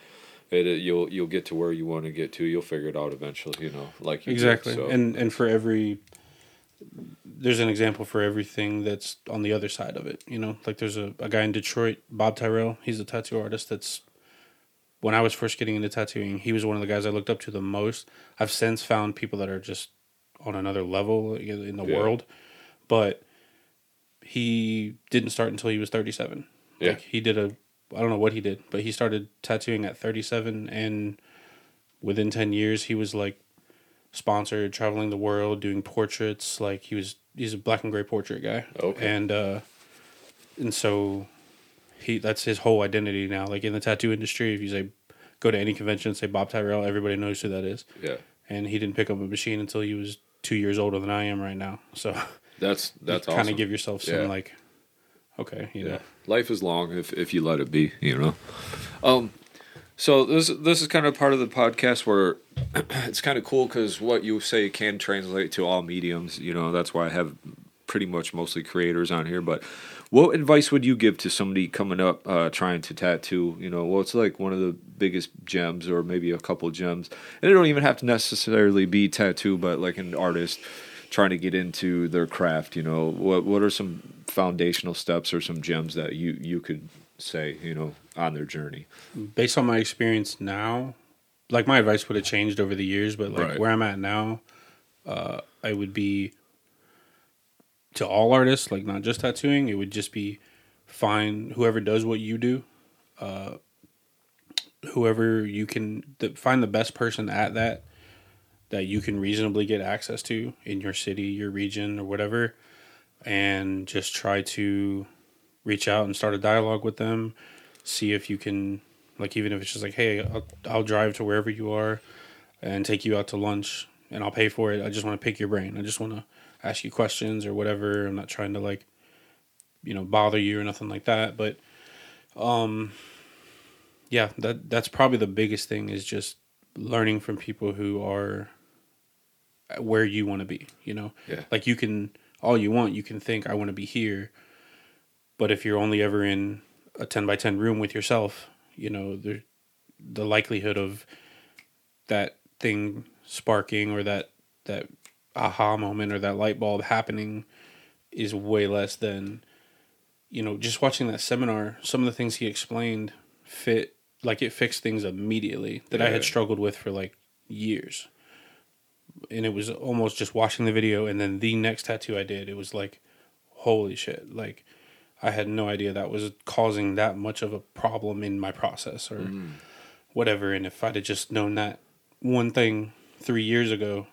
it, it you'll you'll get to where you want to get to. You'll figure it out eventually, you know, like you did, exactly. so. And and for every there's an example for everything that's on the other side of it. You know, like there's a, a guy in Detroit, Bob Tyrrell. He's a tattoo artist that's when I was first getting into tattooing, he was one of the guys I looked up to the most. I've since found people that are just on another level in the Yeah. world, but he didn't start until he was 37. Yeah. Like he did a I don't know what he did, but he started tattooing at 37 and within 10 years he was like sponsored traveling the world doing portraits like he was he's a black and gray portrait guy. Okay. And uh and so he that's his whole identity now like in the tattoo industry if you say go to any convention and say Bob Tyrrell everybody knows who that is. yeah. And he didn't pick up a machine until he was 2 years older than I am right now. So That's that's kind awesome. of give yourself some Yeah. like okay, you know. Yeah, life is long if if you let it be. You know. Um, so this this is kind of part of the podcast where it's kind of cool because what you say can translate to all mediums. You know, that's why I have pretty much mostly creators on here. But what advice would you give to somebody coming up uh, trying to tattoo? You know, what's like one of the biggest gems, or maybe a couple gems, and it don't even have to necessarily be tattoo, but like an artist trying to get into their craft you know what what are some foundational steps or some gems that you you could say you know on their journey based on my experience now, like my advice would have changed over the years, but like Right. where I'm at now, uh, I would be to all artists, like not just tattooing. It would just be find whoever does what you do, uh, whoever you can the, find the best person at that that you can reasonably get access to in your city, your region, or whatever, and just try to reach out and start a dialogue with them. See if you can, like, even if it's just like, hey, I'll, I'll drive to wherever you are and take you out to lunch and I'll pay for it. I just want to pick your brain. I just want to ask you questions or whatever. I'm not trying to, like, you know, bother you or nothing like that. But, um, yeah, that that's probably the biggest thing is just learning from people who are where you want to be, you know? Yeah. Like you can all you want, you can think I want to be here. But if you're only ever in a 10 by 10 room with yourself, you know, there the likelihood of that thing sparking or that that aha moment or that light bulb happening is way less than you know, just watching that seminar, some of the things he explained fit like it fixed things immediately that I had struggled with for like years. And it was almost just watching the video and then the next tattoo I did, it was like holy shit. Like I had no idea that was causing that much of a problem in my process or mm. whatever. And if I'd have just known that one thing three years ago,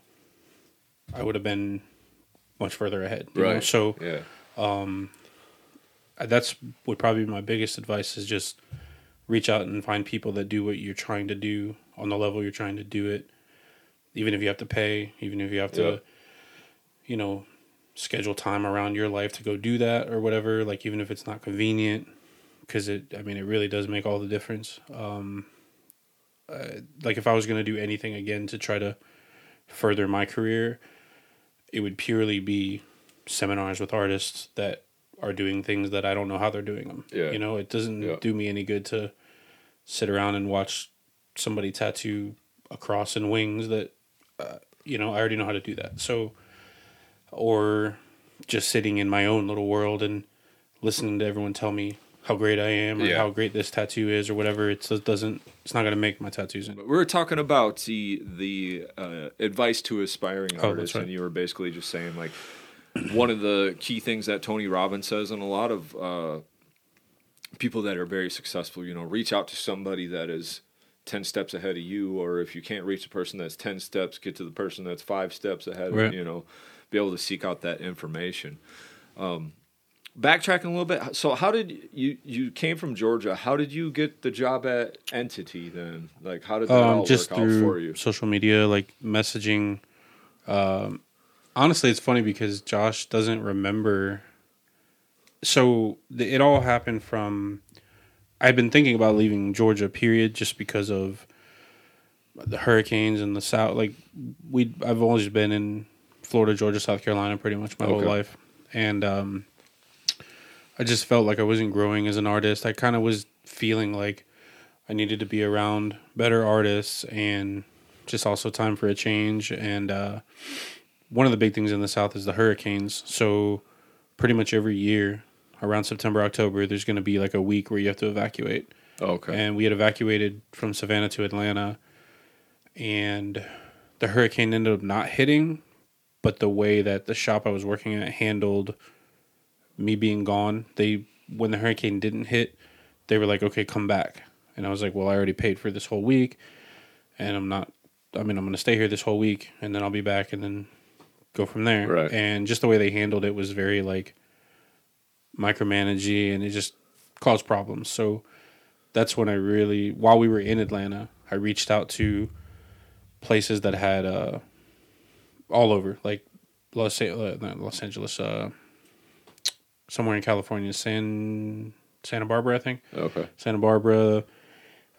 I would have been much further ahead. you know? right So yeah um, that's would probably be my biggest advice is just reach out and find people that do what you're trying to do on the level you're trying to do it even if you have to pay even if you have to Yeah. you know schedule time around your life to go do that or whatever like even if it's not convenient because it i mean it really does make all the difference um uh, like if I was going to do anything again to try to further my career, it would purely be seminars with artists that are doing things that I don't know how they're doing them. Yeah. You know, it doesn't Yeah. do me any good to sit around and watch somebody tattoo a cross and wings that, uh, you know, I already know how to do that. So, or just sitting in my own little world and listening to everyone tell me how great I am or Yeah. how great this tattoo is or whatever. It's, it doesn't, it's not going to make my tattoos. Any- We were talking about the the uh, advice to aspiring Oh, artists, right. and you were basically just saying like one of the key things that Tony Robbins says, and a lot of uh, people that are very successful, you know, reach out to somebody that is ten steps ahead of you, or if you can't reach the person that's ten steps, get to the person that's five steps ahead. Right. You know, be able to seek out that information. Um, backtracking a little bit, so how did you you came from Georgia? How did you get the job at Entity then? Like, how did that all um, just work out for through you? social media, like messaging. Um, honestly, it's funny because Josh doesn't remember. So the, it all happened from. I've been thinking about leaving Georgia, period, just because of the hurricanes and the south. Like we, I've always been in Florida, Georgia, South Carolina, pretty much my whole life, and um, I just felt like I wasn't growing as an artist. I kind of was feeling like I needed to be around better artists and just also time for a change. And uh, one of the big things in the South is the hurricanes. So pretty much every year around September, October, there's going to be like a week where you have to evacuate. Okay. And we had evacuated from Savannah to Atlanta, and the hurricane ended up not hitting, but the way that the shop I was working at handled me being gone, they when the hurricane didn't hit, they were like, "Okay, come back," and I was like, "Well, I already paid for this whole week, and I'm not. I mean, I'm going to stay here this whole week, and then I'll be back, and then go from there." Right. And just the way they handled it was very like micromanaging, and it just caused problems. So that's when I really, while we were in Atlanta, I reached out to places that had uh, all over, like Los uh, Los Angeles, uh, somewhere in California, San Santa Barbara, I think. okay. Santa Barbara,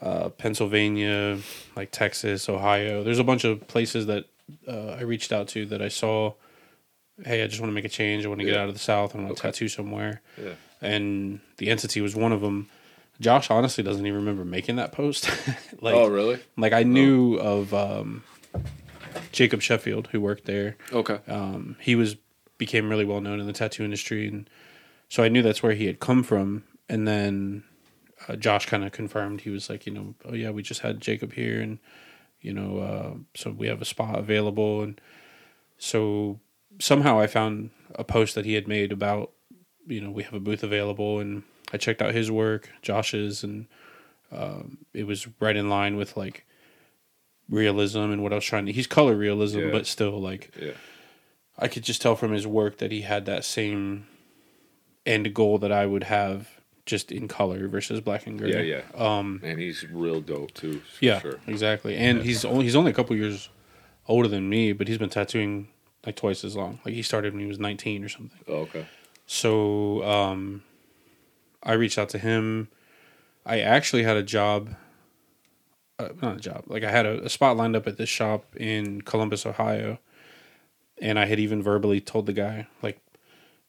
uh, Pennsylvania, like Texas, Ohio. There's a bunch of places that uh, I reached out to that I saw. Hey, I just want to make a change. I want to get out of the South. I want to Okay. tattoo somewhere. Yeah. And the entity was one of them. Josh honestly doesn't even remember making that post. like, oh, really? like I knew of um, Jacob Sheffield who worked there. Okay. Um, he was became really well known in the tattoo industry, and so I knew that's where he had come from. And then uh, Josh kind of confirmed he was like, you know, oh yeah, we just had Jacob here, and you know, uh, so we have a spot available, and so somehow I found a post that he had made about, you know, we have a booth available, and I checked out his work, Josh's, and um, it was right in line with like realism and what I was trying to. He's color realism, Yeah. but still like Yeah. I could just tell from his work that he had that same end goal that I would have just in color versus black and gray. Yeah, yeah. Um, And he's real dope too. For yeah, Sure. exactly. And he's only he's only a couple years older than me, but he's been tattooing like twice as long. Like he started when he was 19 or something. Oh, okay. So um, I reached out to him. I actually had a job, uh, not a job, like I had a, a spot lined up at this shop in Columbus, Ohio. And I had even verbally told the guy, like,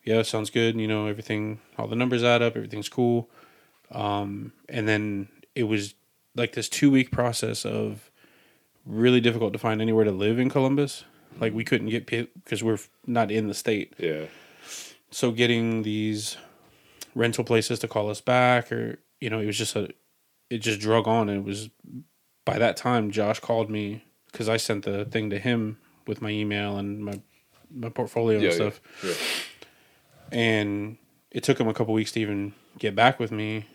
yeah, sounds good. You know, everything, all the numbers add up, everything's cool. Um, and then it was like this two week process of really difficult to find anywhere to live in Columbus. Like we couldn't get because we're not in the state Yeah. so getting these rental places to call us back or you know it was just a it just drug on and it was by that time josh called me because i sent the thing to him with my email and my my portfolio Yeah. and stuff Yeah. yeah. and it took him a couple weeks to even get back with me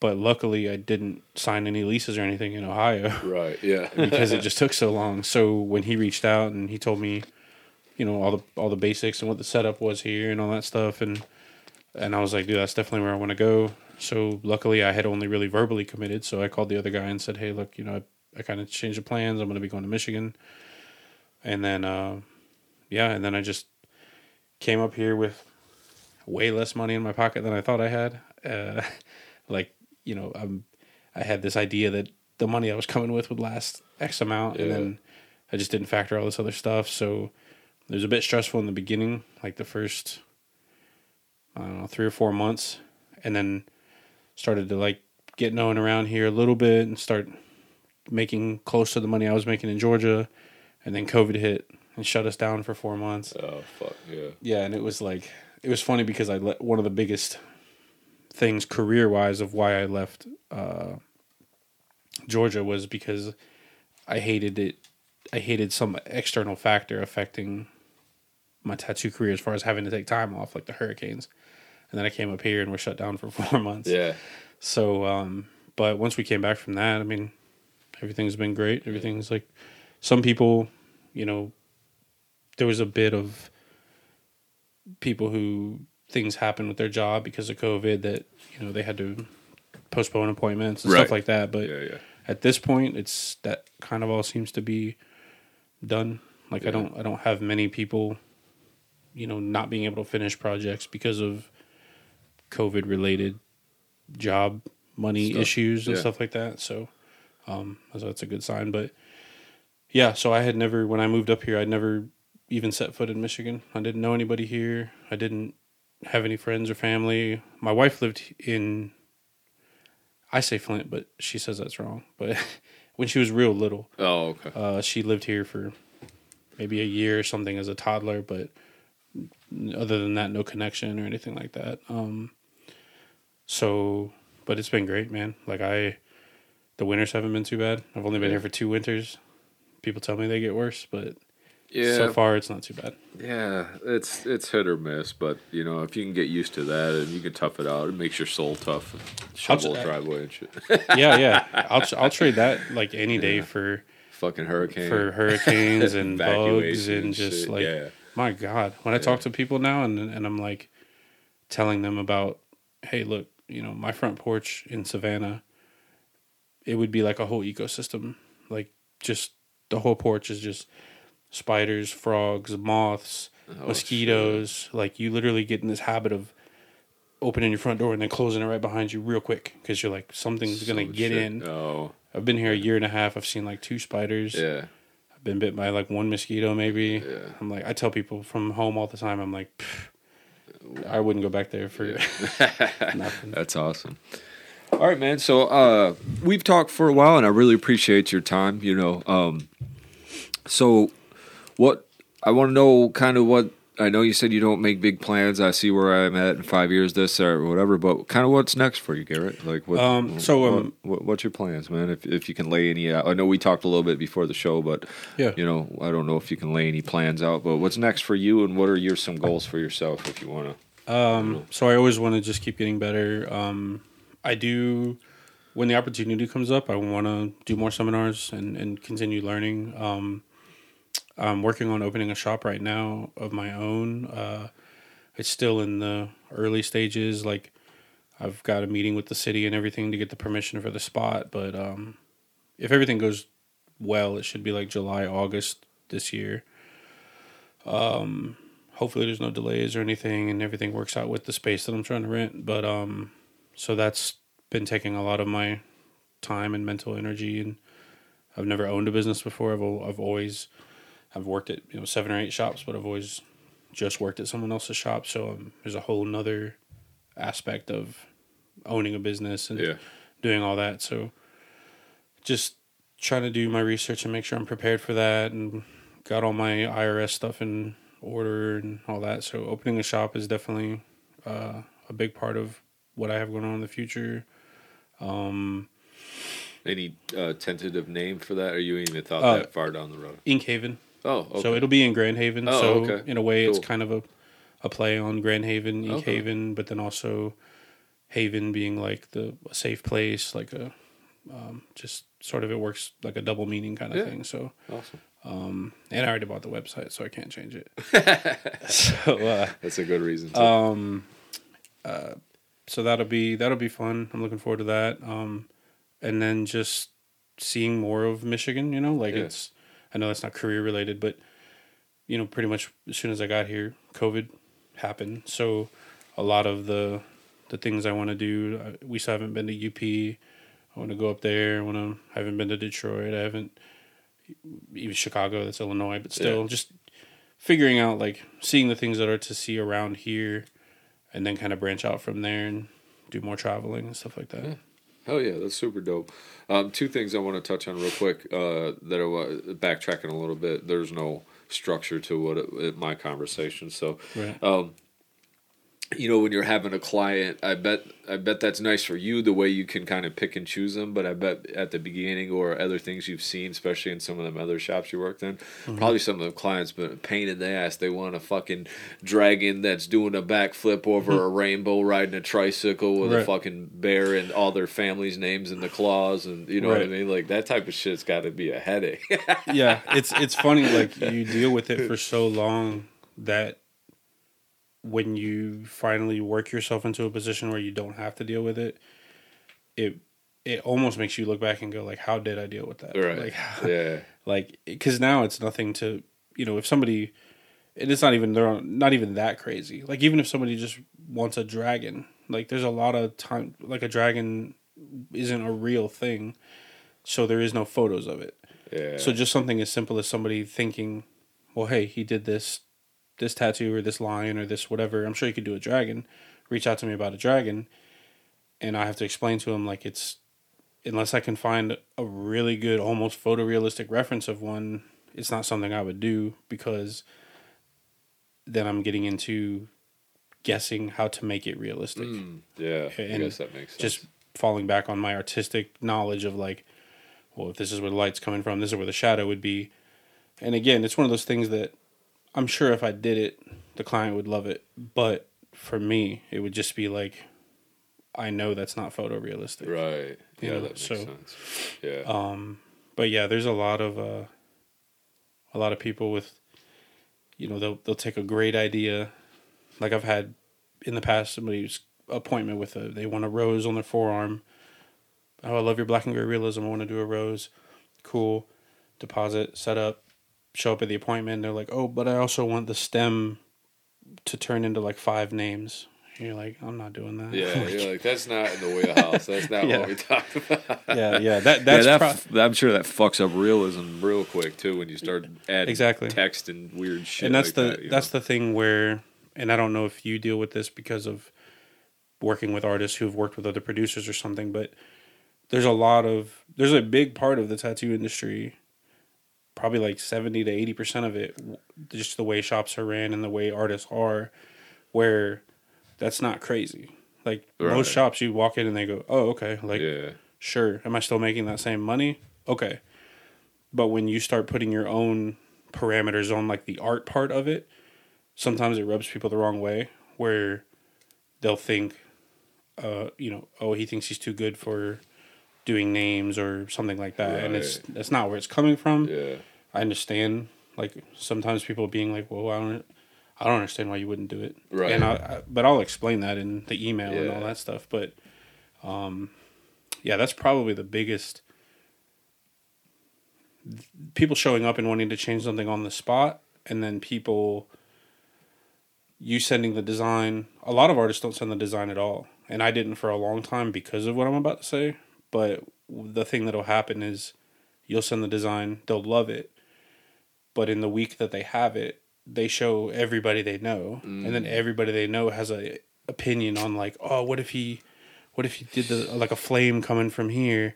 but luckily i didn't sign any leases or anything in ohio. Right. Yeah. because it just took so long. So when he reached out and he told me, you know, all the all the basics and what the setup was here and all that stuff, and and I was like, dude, that's definitely where I want to go. So luckily, I had only really verbally committed. So I called the other guy and said, hey, look, you know, I, I kind of changed the plans. I'm going to be going to Michigan, and then uh, yeah, and then I just came up here with way less money in my pocket than I thought I had. Uh, like you know, I'm I had this idea that the money I was coming with would last X amount, and then I just didn't factor all this other stuff. So it was a bit stressful in the beginning, like the first I don't know three or four months, and then started to like get known around here a little bit and start making close to the money I was making in Georgia, and then COVID hit and shut us down for four months. Oh fuck yeah. Yeah, and it was like it was funny because I let one of the biggest things career wise of why I left uh, Georgia was because I hated it. I hated some external factor affecting my tattoo career as far as having to take time off, like the hurricanes. And then I came up here and we're shut down for four months. Yeah. So, um, but once we came back from that, I mean, everything's been great. Everything's like, some people, you know, there was a bit of people who things happened with their job because of COVID that, you know, they had to postpone appointments and Right. stuff like that. But Yeah, yeah. at this point, it's that kind of all seems to be done. Like Yeah. I don't, I don't have many people, you know, not being able to finish projects because of COVID related job money Stuff. issues and Yeah. stuff like that. So, um, so that's a good sign. But yeah, so I had never, when I moved up here, I'd never even set foot in Michigan. I didn't know anybody here. I didn't have any friends or family. My wife lived in, I say Flint, but she says that's wrong. But when she was real little, Oh okay. uh, she lived here for maybe a year or something as a toddler, but other than that, no connection or anything like that. Um, so, but it's been great, man. Like I, the winters haven't been too bad. I've only been Yeah. here for two winters. People tell me they get worse, but Yeah. so far it's not too bad. Yeah, it's it's hit or miss, but you know if you can get used to that and you can tough it out, it makes your soul tough. Shovel driveway and shit. yeah, yeah. I'll I'll trade that like any day for Fucking hurricane for hurricanes and bugs and just shit, like yeah. my god when i talk to people now and and i'm like telling them about hey look you know my front porch in savannah it would be like a whole ecosystem like just the whole porch is just spiders frogs moths Oh, mosquitoes like you literally get in this habit of opening your front door and then closing it right behind you real quick because you're like something's gonna get shit. in Oh i've been here a year and a half i've seen like two spiders yeah, I've been bit by like one mosquito maybe. Yeah. I'm like I tell people from home all the time. I'm like, "Pff, I wouldn't go back there for nothing. that's awesome. All right, man. So uh, we've talked for a while, and I really appreciate your time. You know, um, so what I want to know, kind of what I know. You said you don't make big plans. I see where I'm at in five years, this or whatever. But kind of what's next for you, Garrett? Like, what? Um, so, what- um, what, what's your plans, man? If if you can lay any out, I know we talked a little bit before the show, but Yeah. you know, I don't know if you can lay any plans out. But what's next for you, and what are your some goals for yourself, if you want to? Um, so I always want to just keep getting better. Um, I do when the opportunity comes up. I want to do more seminars and and continue learning. Um, I'm working on opening a shop right now of my own. Uh, it's still in the early stages. Like I've got a meeting with the city and everything to get the permission for the spot. But um, if everything goes well, it should be like July, August this year. Um, hopefully there's no delays or anything and everything works out with the space that I'm trying to rent. But um, so that's been taking a lot of my time and mental energy. And I've never owned a business before. I've I've always I've worked at you know seven or eight shops, but I've always just worked at someone else's shop. So um, there's a whole nother aspect of owning a business and Yeah. doing all that. So just trying to do my research and make sure I'm prepared for that and got all my IRS stuff in order and all that. So opening a shop is definitely uh, a big part of what I have going on in the future. Um, Any uh, tentative name for that, or you even thought Uh, that far down the road? Ink Haven. Oh, okay. So it'll be in Grand Haven. Oh, so okay. in a way, it's kind of a, a play on Grand Haven, Ink Okay. Haven, but then also Haven being like the a safe place, like a um, just sort of it works like a double meaning kind of Yeah. thing. So awesome. um, and I already bought the website, so I can't change it. so uh, That's a good reason. To. um, uh, so that'll be that'll be fun. I'm looking forward to that. Um, and then just seeing more of Michigan. You know, like Yeah. it's I know that's not career related, but you know, pretty much as soon as I got here, COVID happened. So a lot of the the things I want to do, uh, we still haven't been to UP. I want to go up there. I want to. I haven't been to Detroit. I haven't even Chicago. That's Illinois, but still, Yeah. just figuring out like seeing the things that are to see around here, and then kind of branch out from there and do more traveling and stuff like that. Yeah. Hell yeah, that's super dope. Um, two things I want to touch on real quick. Uh, that are backtracking a little bit. There's no structure to what it, it- my conversation. So, Right. um, you know, when you're having a client, I bet I bet that's nice for you the way you can kind of pick and choose them. But I bet at the beginning or other things you've seen, especially in some of them other shops you worked in, mm-hmm. probably some of the clients been a pain in the ass. They want a fucking dragon that's doing a backflip over mm-hmm. a rainbow, riding a tricycle with a fucking bear and all their family's names in the claws, and you know what I mean. Like that type of shit's got to be a headache. yeah, it's it's funny like you deal with it for so long that when you finally work yourself into a position where you don't have to deal with it, it it almost makes you look back and go like, how did I deal with that? right? Like, yeah. like because now it's nothing to you know if somebody and it's not even they're not even that crazy. Like even if somebody just wants a dragon, like there's a lot of time like a dragon isn't a real thing, so there is no photos of it. Yeah. So just something as simple as somebody thinking, well, hey, he did this, this tattoo or this lion or this whatever. I'm sure you could do a dragon. Reach out to me about a dragon, and I have to explain to him like it's unless I can find a really good, almost photorealistic reference of one, it's not something I would do because then I'm getting into guessing how to make it realistic Mm, yeah. I guess that makes sense. just falling back on my artistic knowledge of like, well, if this is where the light's coming from, this is where the shadow would be. And again, it's one of those things that I'm sure if I did it, the client would love it. But for me, it would just be like, I know that's not photorealistic. right. you Yeah, know, that makes so- sense. Yeah. Um, but yeah, there's a lot of uh, a lot of people with, you know, they'll they'll take a great idea, like I've had in the past somebody's appointment with a they want a rose on their forearm. Oh, I love your black and gray realism. I want to do a rose. Cool. Deposit, set up, show up at the appointment. They're like, oh, but I also want the stem to turn into like five names. And you're like, I'm not doing that. Yeah, you're like that's not in the wheelhouse. That's not Yeah. what we talked about. yeah, yeah. That that's yeah, that pro- f- I'm sure that fucks up realism real quick too when you start adding Exactly. text and weird shit. and that's like the that, that's know? the thing where and i don't know if you deal with this because of working with artists who've worked with other producers or something but there's a lot of there's a big part of the tattoo industry probably like 70 to 80 percent of it just the way shops are ran and the way artists are where that's not crazy. Like Right. most shops you walk in and they go oh okay like yeah, sure am i still making that same money? Okay. But when you start putting your own parameters on like the art part of it sometimes it rubs people the wrong way where they'll think uh you know oh he thinks he's too good for doing names or something like that and it's that's not where it's coming from. Yeah, i understand like sometimes people being like well i don't i don't understand why you wouldn't do it Right. and I, I but i'll explain that in the email and all that stuff but um yeah that's probably the biggest people showing up and wanting to change something on the spot and then people you sending the design a lot of artists don't send the design at all and i didn't for a long time because of what i'm about to say but the thing that'll happen is you'll send the design they'll love it but in the week that they have it they show everybody they know and then mm. everybody they know has a opinion on like oh what if he what if he did the like a flame coming from here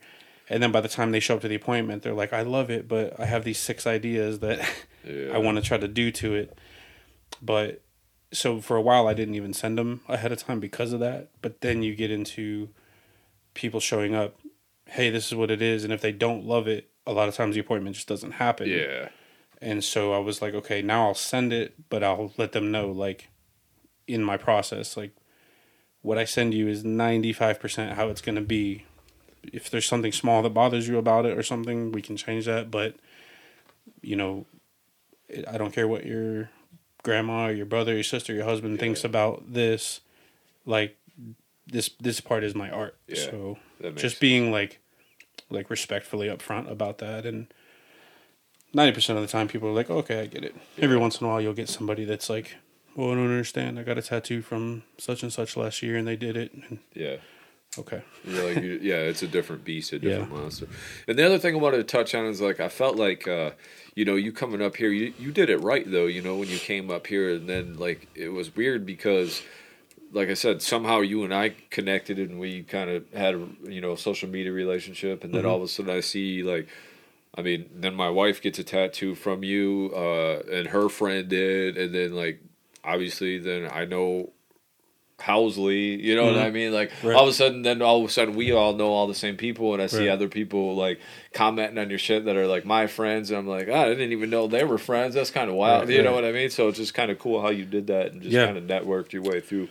and then by the time they show up to the appointment they're like i love it but i have these six ideas that yeah. I want to try to do to it. But so for a while, I didn't even send them ahead of time because of that. But then you get into people showing up, hey, this is what it is. And if they don't love it, a lot of times the appointment just doesn't happen. yeah, And so I was like, okay, now I'll send it, but I'll let them know, like, in my process, like, what I send you is 95% how it's going to be. If there's something small that bothers you about it or something, we can change that. But, you know, I don't care what your grandma or your brother, your sister, your husband thinks about this. Like, this this part is my art. Yeah, so just being like like respectfully upfront about that and 90% of the time people are like okay i get it every once in a while you'll get somebody that's like well i don't understand i got a tattoo from such and such last year and they did it and yeah, Okay. You're like, yeah, it's a different beast, a different yeah. monster. And the other thing I wanted to touch on is like I felt like, uh, you know, you coming up here, you you did it right though. You know, when you came up here, and then like it was weird because, like I said, somehow you and I connected, and we kind of had a you know social media relationship, and then mm-hmm. all of a sudden I see like. I mean, then my wife gets a tattoo from you, uh, and her friend did, and then like obviously, then I know Housley, you know mm-hmm. what I mean? Like right. all of a sudden, then all of a sudden, we all know all the same people, and I see right. other people like commenting on your shit that are like my friends, and I'm like, oh, I didn't even know they were friends. That's kind of wild, right, you know what I mean? So it's just kind of cool how you did that and just yeah. kind of networked your way through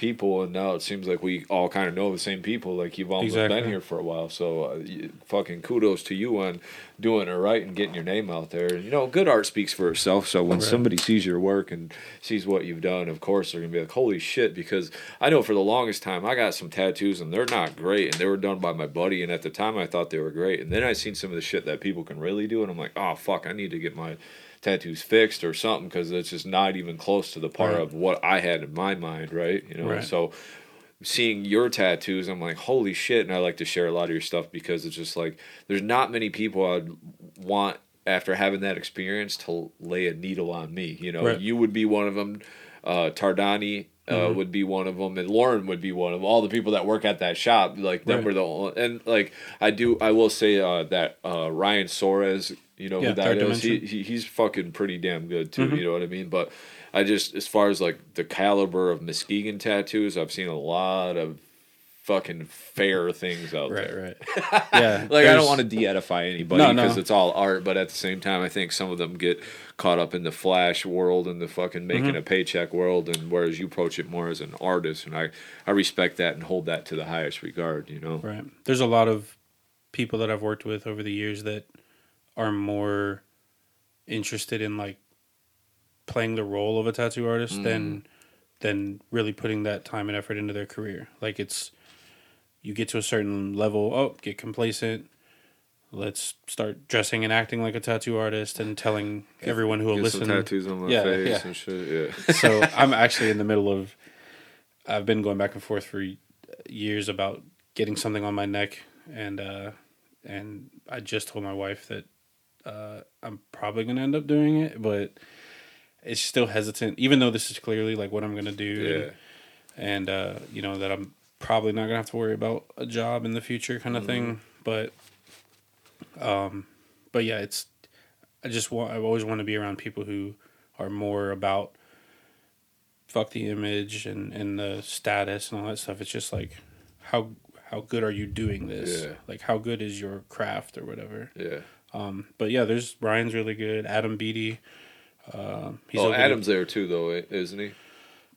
people, and now it seems like we all kind of know the same people. Like you've almost exactly. been here for a while, so uh, you, fucking kudos to you on doing it right and getting your name out there. And you know, good art speaks for itself. So when right. somebody sees your work and sees what you've done, of course they're gonna be like, "Holy shit!" Because I know for the longest time I got some tattoos and they're not great, and they were done by my buddy, and at the time I thought they were great, and then I seen some of the shit that people can really do, and I'm like, "Oh fuck, I need to get my." Tattoos fixed or something because it's just not even close to the part right. of what I had in my mind, right? You know, right. so seeing your tattoos, I'm like, holy shit! And I like to share a lot of your stuff because it's just like there's not many people I'd want after having that experience to lay a needle on me. You know, right. you would be one of them. Uh, Tardani uh, mm-hmm. would be one of them, and Lauren would be one of them. All the people that work at that shop, like them, right. were the only, and like I do. I will say uh, that uh, Ryan Soares you know yeah, who that is? He, he, he's fucking pretty damn good too. Mm-hmm. You know what I mean? But I just as far as like the caliber of Muskegon tattoos, I've seen a lot of fucking fair things out right, there. Right, right. Yeah. like I don't want to de-edify anybody because no, no. it's all art, but at the same time, I think some of them get caught up in the flash world and the fucking making mm-hmm. a paycheck world, and whereas you approach it more as an artist, and I I respect that and hold that to the highest regard. You know. Right. There's a lot of people that I've worked with over the years that are more interested in like playing the role of a tattoo artist mm. than than really putting that time and effort into their career. Like it's you get to a certain level, oh, get complacent. Let's start dressing and acting like a tattoo artist and telling everyone who will listen. tattoos on my yeah, face yeah. and shit. Yeah. so I'm actually in the middle of. I've been going back and forth for years about getting something on my neck, and uh, and I just told my wife that uh, I'm probably gonna end up doing it, but it's still hesitant. Even though this is clearly like what I'm gonna do, yeah. and, and uh, you know that I'm probably not gonna have to worry about a job in the future, kind of mm-hmm. thing. But, um, but yeah, it's I just want I always want to be around people who are more about fuck the image and and the status and all that stuff. It's just like how how good are you doing this? Yeah. Like how good is your craft or whatever. Yeah. Um, but yeah, there's Ryan's really good. Adam Beatty. Uh, he's oh, Adam's there too, though, isn't he?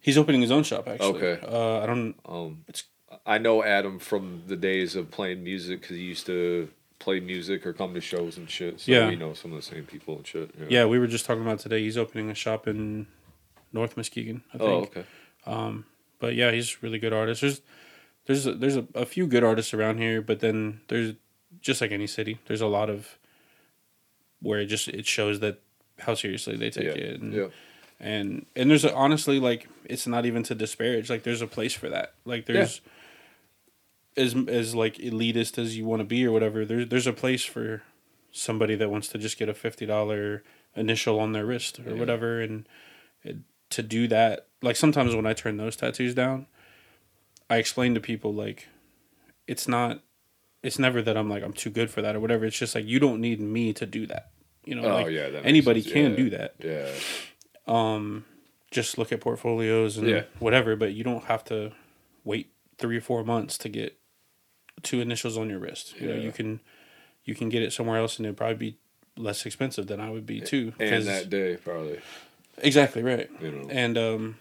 He's opening his own shop actually. Okay. Uh, I don't. Um, it's. I know Adam from the days of playing music because he used to play music or come to shows and shit. So yeah. we know some of the same people and shit. Yeah. yeah, we were just talking about today. He's opening a shop in North Muskegon. I oh, think. Oh, okay. Um, but yeah, he's a really good artist. There's there's a, there's a, a few good artists around here, but then there's just like any city, there's a lot of where it just it shows that how seriously they take yeah. it. And, yeah. and and there's a, honestly like it's not even to disparage. Like there's a place for that. Like there's yeah. As as like elitist as you want to be or whatever. There's there's a place for somebody that wants to just get a fifty dollar initial on their wrist or yeah. whatever, and it, to do that. Like sometimes when I turn those tattoos down, I explain to people like it's not it's never that I'm like I'm too good for that or whatever. It's just like you don't need me to do that. You know, oh, like yeah, anybody can yeah. do that. Yeah. Um, just look at portfolios and whatever, but you don't have to wait three or four months to get two initials on your wrist. You yeah. know, you can you can get it somewhere else and it'd probably be less expensive than I would be too. And that day probably. Exactly right. You know. And um,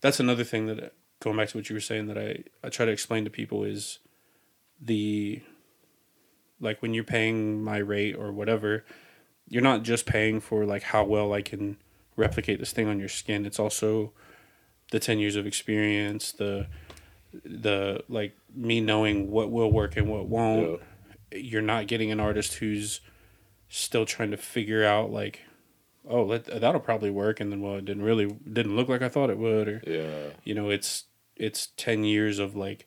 that's another thing that going back to what you were saying that I I try to explain to people is the like when you're paying my rate or whatever, you're not just paying for like how well I can replicate this thing on your skin. It's also the 10 years of experience, the the like me knowing what will work and what won't. Yeah. You're not getting an artist who's still trying to figure out like oh let, that'll probably work and then well it didn't really didn't look like I thought it would or yeah. you know it's it's 10 years of like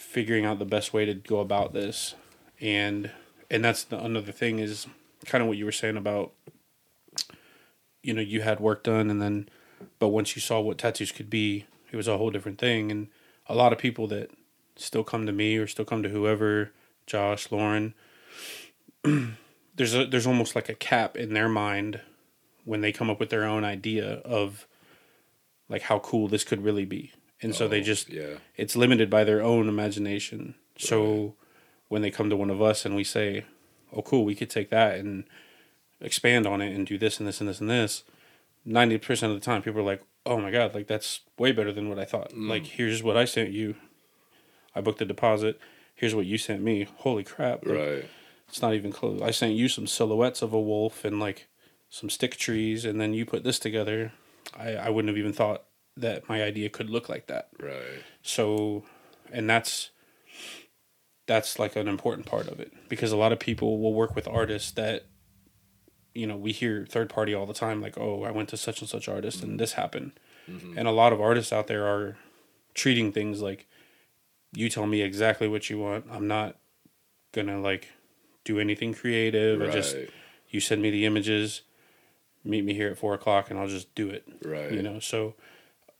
figuring out the best way to go about this, and and that's the another thing is kind of what you were saying about you know you had work done and then but once you saw what tattoos could be it was a whole different thing and a lot of people that still come to me or still come to whoever josh lauren there's a there's almost like a cap in their mind when they come up with their own idea of like how cool this could really be and so they Oh, just yeah. it's limited by their own imagination. So when they come to one of us and we say, "Oh, cool, we could take that and expand on it and do this and this and this and this," ninety percent of the time, people are like, "Oh my god, like that's way better than what I thought." Mm. Like, here's what I sent you. I booked the deposit. Here's what you sent me. Holy crap! Like, Right. It's not even close. I sent you some silhouettes of a wolf and like some stick trees, and then you put this together. I I wouldn't have even thought that my idea could look like that Right. so and that's that's like an important part of it because a lot of people will work with artists that you know we hear third party all the time like oh i went to such and such artist and mm-hmm. this happened. Mm-hmm. And a lot of artists out there are treating things like you tell me exactly what you want. I'm not gonna like do anything creative i just you send me the images meet me here at four o'clock and i'll just do it. Right. you know so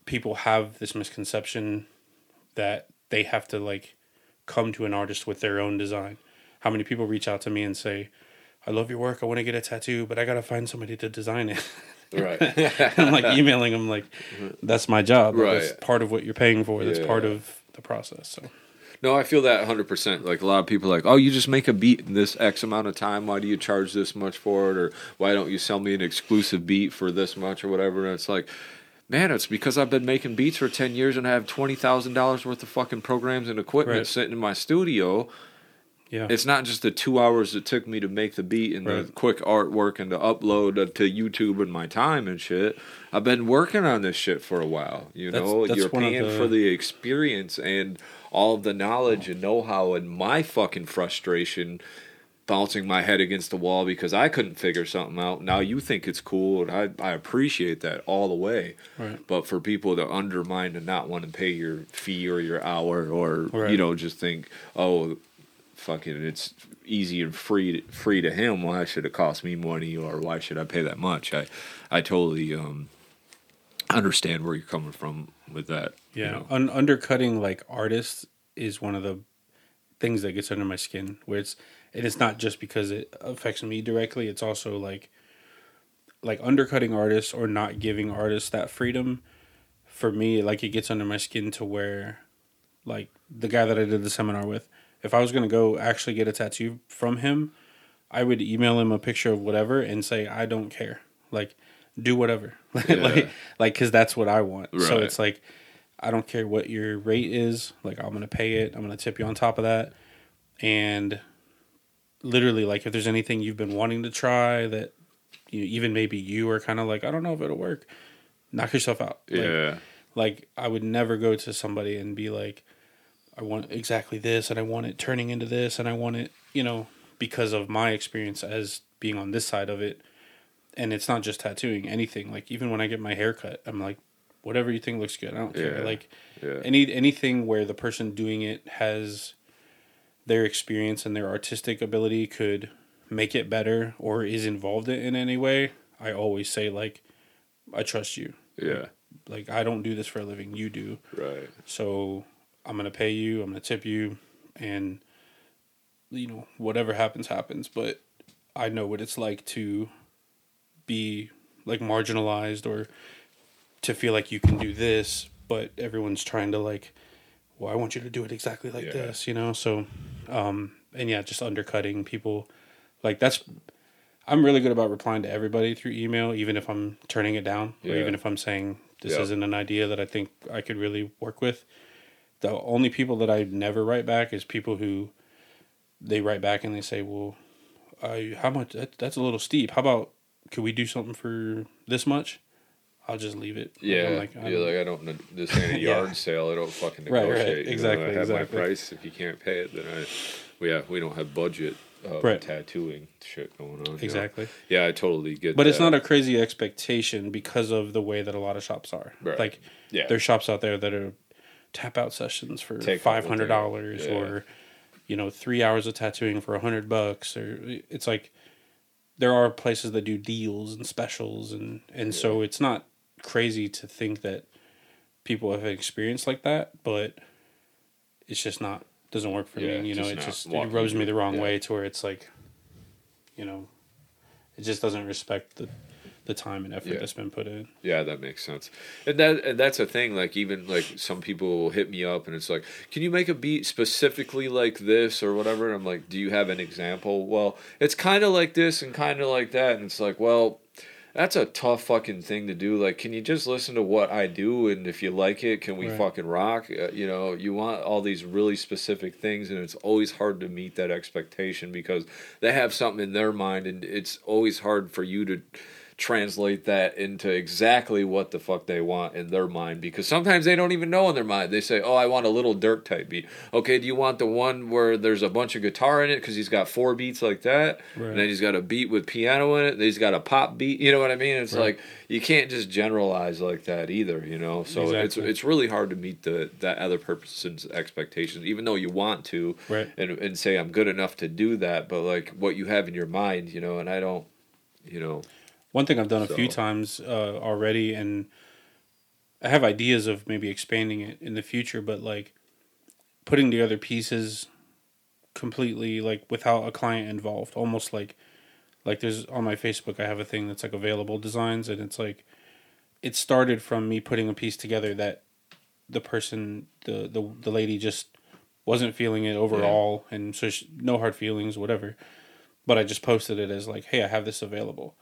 people have this misconception that they have to like come to an artist with their own design. How many people reach out to me and say i love your work i want to get a tattoo but i gotta find somebody to design it Right. i'm like emailing them like mm-hmm. that's my job Like, that's Right. part of what you're paying for that's part of the process so No, I feel that 100%. Like a lot of people are like, "Oh, you just make a beat in this X amount of time. Why do you charge this much for it or why don't you sell me an exclusive beat for this much or whatever?" And it's like, "Man, it's because I've been making beats for 10 years and I have $20,000 worth of fucking programs and equipment Right. sitting in my studio. Yeah It's not just the 2 hours it took me to make the beat and the quick artwork and to upload to YouTube and my time and shit. I've been working on this shit for a while, you That's- know? that's You're paying the- for the experience and all of the knowledge and know-how and my fucking frustration bouncing my head against the wall because I couldn't figure something out. Now you think it's cool and I I appreciate that all the way. Right. But for people to undermine and not want to pay your fee or your hour or Right. you know just think, "Oh, fucking it's easy and free free to him why should it cost me money or why should i pay that much i i totally um understand where you're coming from with that you Yeah, know. Un- undercutting like artists is one of the things that gets under my skin. Where it's and it's not just because it affects me directly. It's also like like undercutting artists or not giving artists that freedom. For me, like it gets under my skin to where, like the guy that I did the seminar with, if I was gonna go actually get a tattoo from him, I would email him a picture of whatever and say I don't care. Like do whatever. Yeah. like like cuz that's what I want. So it's like I don't care what your rate is. Like I'm going to pay it. I'm going to tip you on top of that. And literally like if there's anything you've been wanting to try that you even maybe you are kind of like I don't know if it'll work. Knock yourself out. Like, yeah like I would never go to somebody and be like, I want exactly this, and I want it turning into this, and I want it, you know, because of my experience as being on this side of it. And it's not just tattooing, anything. Like even when I get my hair cut, I'm like, whatever you think looks good, I don't care. Yeah. Like yeah any anything where the person doing it has their experience and their artistic ability could make it better or is involved in any way. I always say like, I trust you yeah like I don't do this for a living, you do. right So I'm gonna pay you, I'm gonna tip you, and you know whatever happens happens. But I know what it's like to be like marginalized or to feel like you can do this, but everyone's trying to like, well, I want you to do it exactly like Yeah. this, you know. So, um, and yeah, just undercutting people, like that's. I'm really good about replying to everybody through email, even if I'm turning it down, or even if I'm saying this Yeah. isn't an idea that I think I could really work with. The only people that I never write back is people who they write back and they say, "Well, I, how much? That, that's a little steep. How about could we do something for this much?" I'll just leave it. Like, yeah I'm like, I you're don't- like i don't this ain't a Yeah. yard sale i don't fucking Right, right. negotiate you know, Exactly, i have exactly. my price if you can't pay it then i we have we don't have budget uh, Right. tattooing shit going on you know? exactly. yeah i totally get But it's not a crazy expectation because of the way that a lot of shops are. Right. Like yeah there's shops out there that are tap out sessions for Take five hundred dollars yeah. or you know three hours of tattooing for a hundred bucks or it's like there are places that do deals and specials and and so it's not crazy to think that people have experienced like that but it's just not doesn't work for Yeah, me you know it just it rubs me the wrong yeah. way to where it's like you know it just doesn't respect the the time and effort Yeah. that's been put in Yeah, that makes sense. And that and that's a thing. Like even like some people will hit me up and it's like, can you make a beat specifically like this or whatever? And I'm like, do you have an example? Well, it's kind of like this and kind of like that. And it's like, well, that's a tough fucking thing to do. Like, can you just listen to what I do and if you like it, can we Right. fucking rock? Uh, you know, you want all these really specific things, and it's always hard to meet that expectation because they have something in their mind, and it's always hard for you to translate that into exactly what the fuck they want in their mind because sometimes they don't even know in their mind. They say, "Oh, I want a Lil Durk type beat." Okay, do you want the one where there's a bunch of guitar in it because he's got four beats like that, Right. and then he's got a beat with piano in it. Then he's got a pop beat. You know what I mean? It's Right. like you can't just generalize like that either. You know, so Exactly. it's it's really hard to meet the that other person's expectations, even though you want to, right and and say I'm good enough to do that. But like what you have in your mind, you know, and I don't, you know. One thing I've done a few times uh, already, and I have ideas of maybe expanding it in the future, but like putting together pieces completely like without a client involved, almost like like there's on my Facebook I have a thing that's like available designs, and it's like it started from me putting a piece together that the person the the the lady just wasn't feeling it overall, and so she, no hard feelings, whatever. But I just posted it as like, hey, I have this available.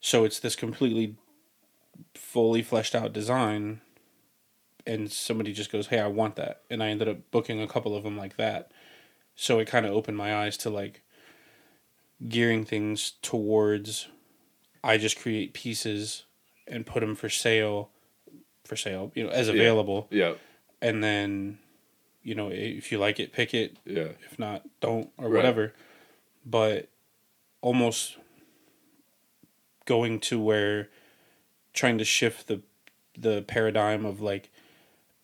So it's this completely fully fleshed out design and somebody just goes, "Hey, I want that." And I ended up booking a couple of them like that. So it kind of opened my eyes to like gearing things towards I just create pieces and put them for sale for sale, you know, as Yeah. available Yeah, and then you know, if you like it, pick it yeah, if not don't or Right. whatever but almost going to where trying to shift the the paradigm of like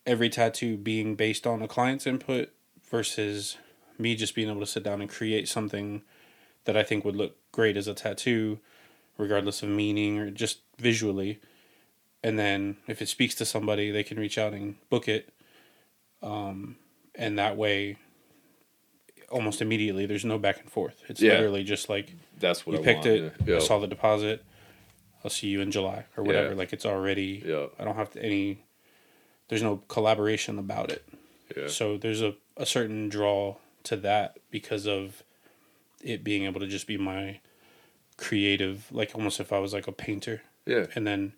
every tattoo being based on a client's input versus me just being able to sit down and create something that I think would look great as a tattoo regardless of meaning or just visually and then if it speaks to somebody they can reach out and book it um, and that way almost immediately there's no back and forth it's Yeah. literally just like that's what you I picked want. it Yeah, i saw the deposit i'll see you in july or whatever Yeah. like it's already yeah, i don't have to any there's no collaboration about it yeah. so there's a, a certain draw to that because of it being able to just be my creative like almost if i was like a painter yeah. and then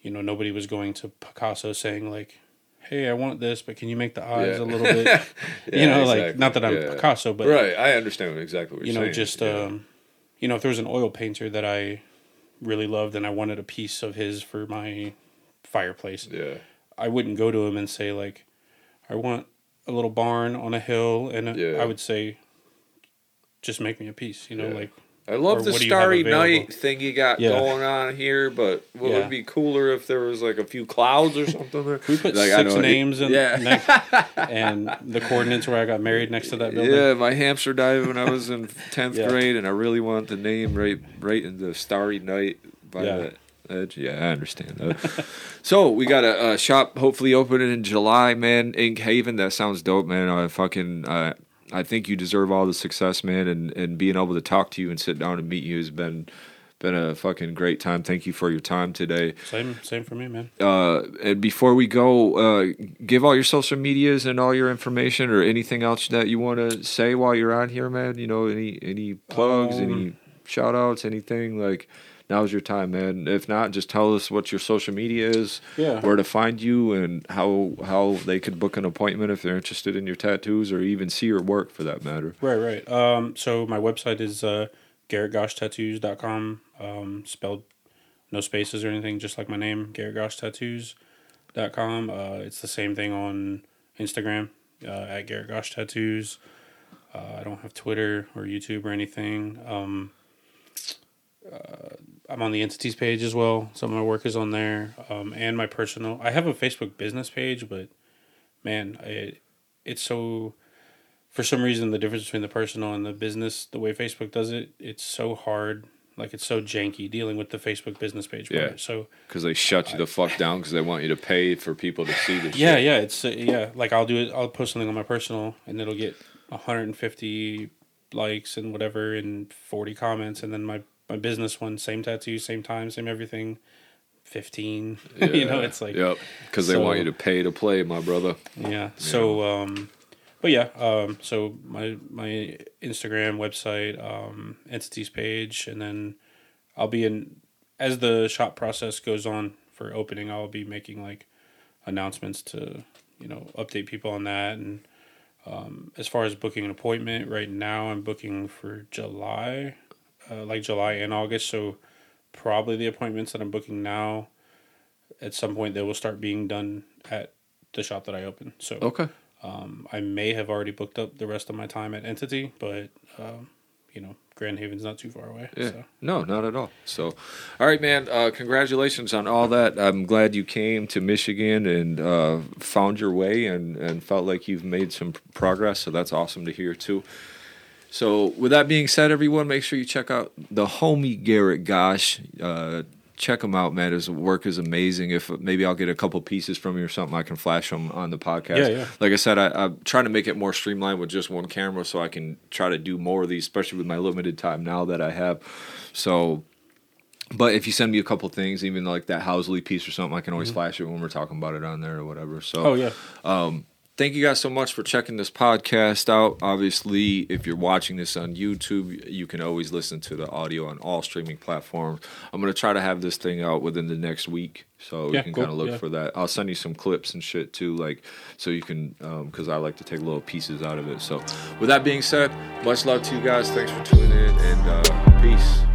you know nobody was going to picasso saying like hey i want this but can you make the eyes Yeah. a little bit you Yeah, know like not that i'm picasso but right, I understand exactly what you know saying. just um you know if there was an oil painter that i really loved and i wanted a piece of his for my fireplace yeah, i wouldn't go to him and say like i want a little barn on a hill and Yeah. i would say just make me a piece you know Yeah. like I love the what do you have starry night thing you got Yeah. going on here, but what Yeah. would be cooler if there was like a few clouds or something? There? we put Like, six names in yeah. next, and the coordinates where i got married next to that building Yeah, my hamster died when I was in tenth grade, and I really want the name right, right in the starry night by Yeah. that edge. Yeah, I understand that. so we got a, a shop hopefully opening in July, man. Ink Haven. That sounds dope, man. I fucking. Uh, I think you deserve all the success, man, and, and being able to talk to you and sit down and meet you has been been a fucking great time. Thank you for your time today. same same for me man Uh, and before we go, uh, give all your social medias and all your information, or anything else that you want to say while you're on here, man. You know, any any plugs, Um, any shout outs, anything like. Now's your time, man. If not, just tell us what your social media is, yeah where to find you, and how how they could book an appointment if they're interested in your tattoos, or even see your work for that matter. Right, right. Um, so my website is uh, garrettgoshtattoos.com, um, spelled no spaces or anything, just like my name, garrettgoshtattoos.com. Uh, it's the same thing on Instagram uh, at Garrett Gosh Tattoos. Uh, I don't have Twitter or YouTube or anything. Um, uh, I'm on the entities page as well. Some of my work is on there, um, and my personal. I have a Facebook business page, but man, it, it's so. For some reason, the difference between the personal and the business, the way Facebook does it, it's so hard. Like it's so janky dealing with the Facebook business page. Yeah. part. So Because they shut you the fuck down because they want you to pay for people to see this. yeah, shit. yeah, it's uh, yeah. Like I'll do it. I'll post something on my personal, and it'll get 150 likes and whatever, and 40 comments, and then my my business one, same tattoo, same time, same everything, 15. you know, it's like Yep. Because they want you to pay to play, my brother. yeah. So um, but yeah, um, so my my Instagram website, um, entities page, and then I'll be in as the shop process goes on for opening. I'll be making like announcements to you know update people on that and. Um, as far as booking an appointment, right now I'm booking for July, uh, like July and August. So probably the appointments that I'm booking now, at some point they will start being done at the shop that I open. So Okay. um, I may have already booked up the rest of my time at Entity, but um, you know, Grand Haven's not too far away. Yeah. So. No, not at all. So, all right, man. Uh, congratulations on all that. I'm glad you came to Michigan and uh, found your way and, and felt like you've made some progress. So that's awesome to hear too. So, with that being said, everyone, make sure you check out the homie Garrett Gosh. Uh, check him out, man. His work is amazing. If maybe I'll get a couple pieces from you or something, I can flash them on the podcast. Yeah, yeah. Like I said, I, I'm trying to make it more streamlined with just one camera, so I can try to do more of these, especially with my limited time now that I have. So, but if you send me a couple things, even like that Housley piece or something, I can always flash it when we're talking about it on there or whatever. So, Mm-hmm. Oh yeah. Thank you guys so much for checking this podcast out. Obviously, if you're watching this on YouTube, you can always listen to the audio on all streaming platforms. I'm gonna try to have this thing out within the next week, so you can cool, kind of look yeah. for that. I'll send you some clips and shit too, like so you can, because I like to take little pieces out of it. So, with that being said, much love to you guys. Thanks for tuning in, and uh, peace.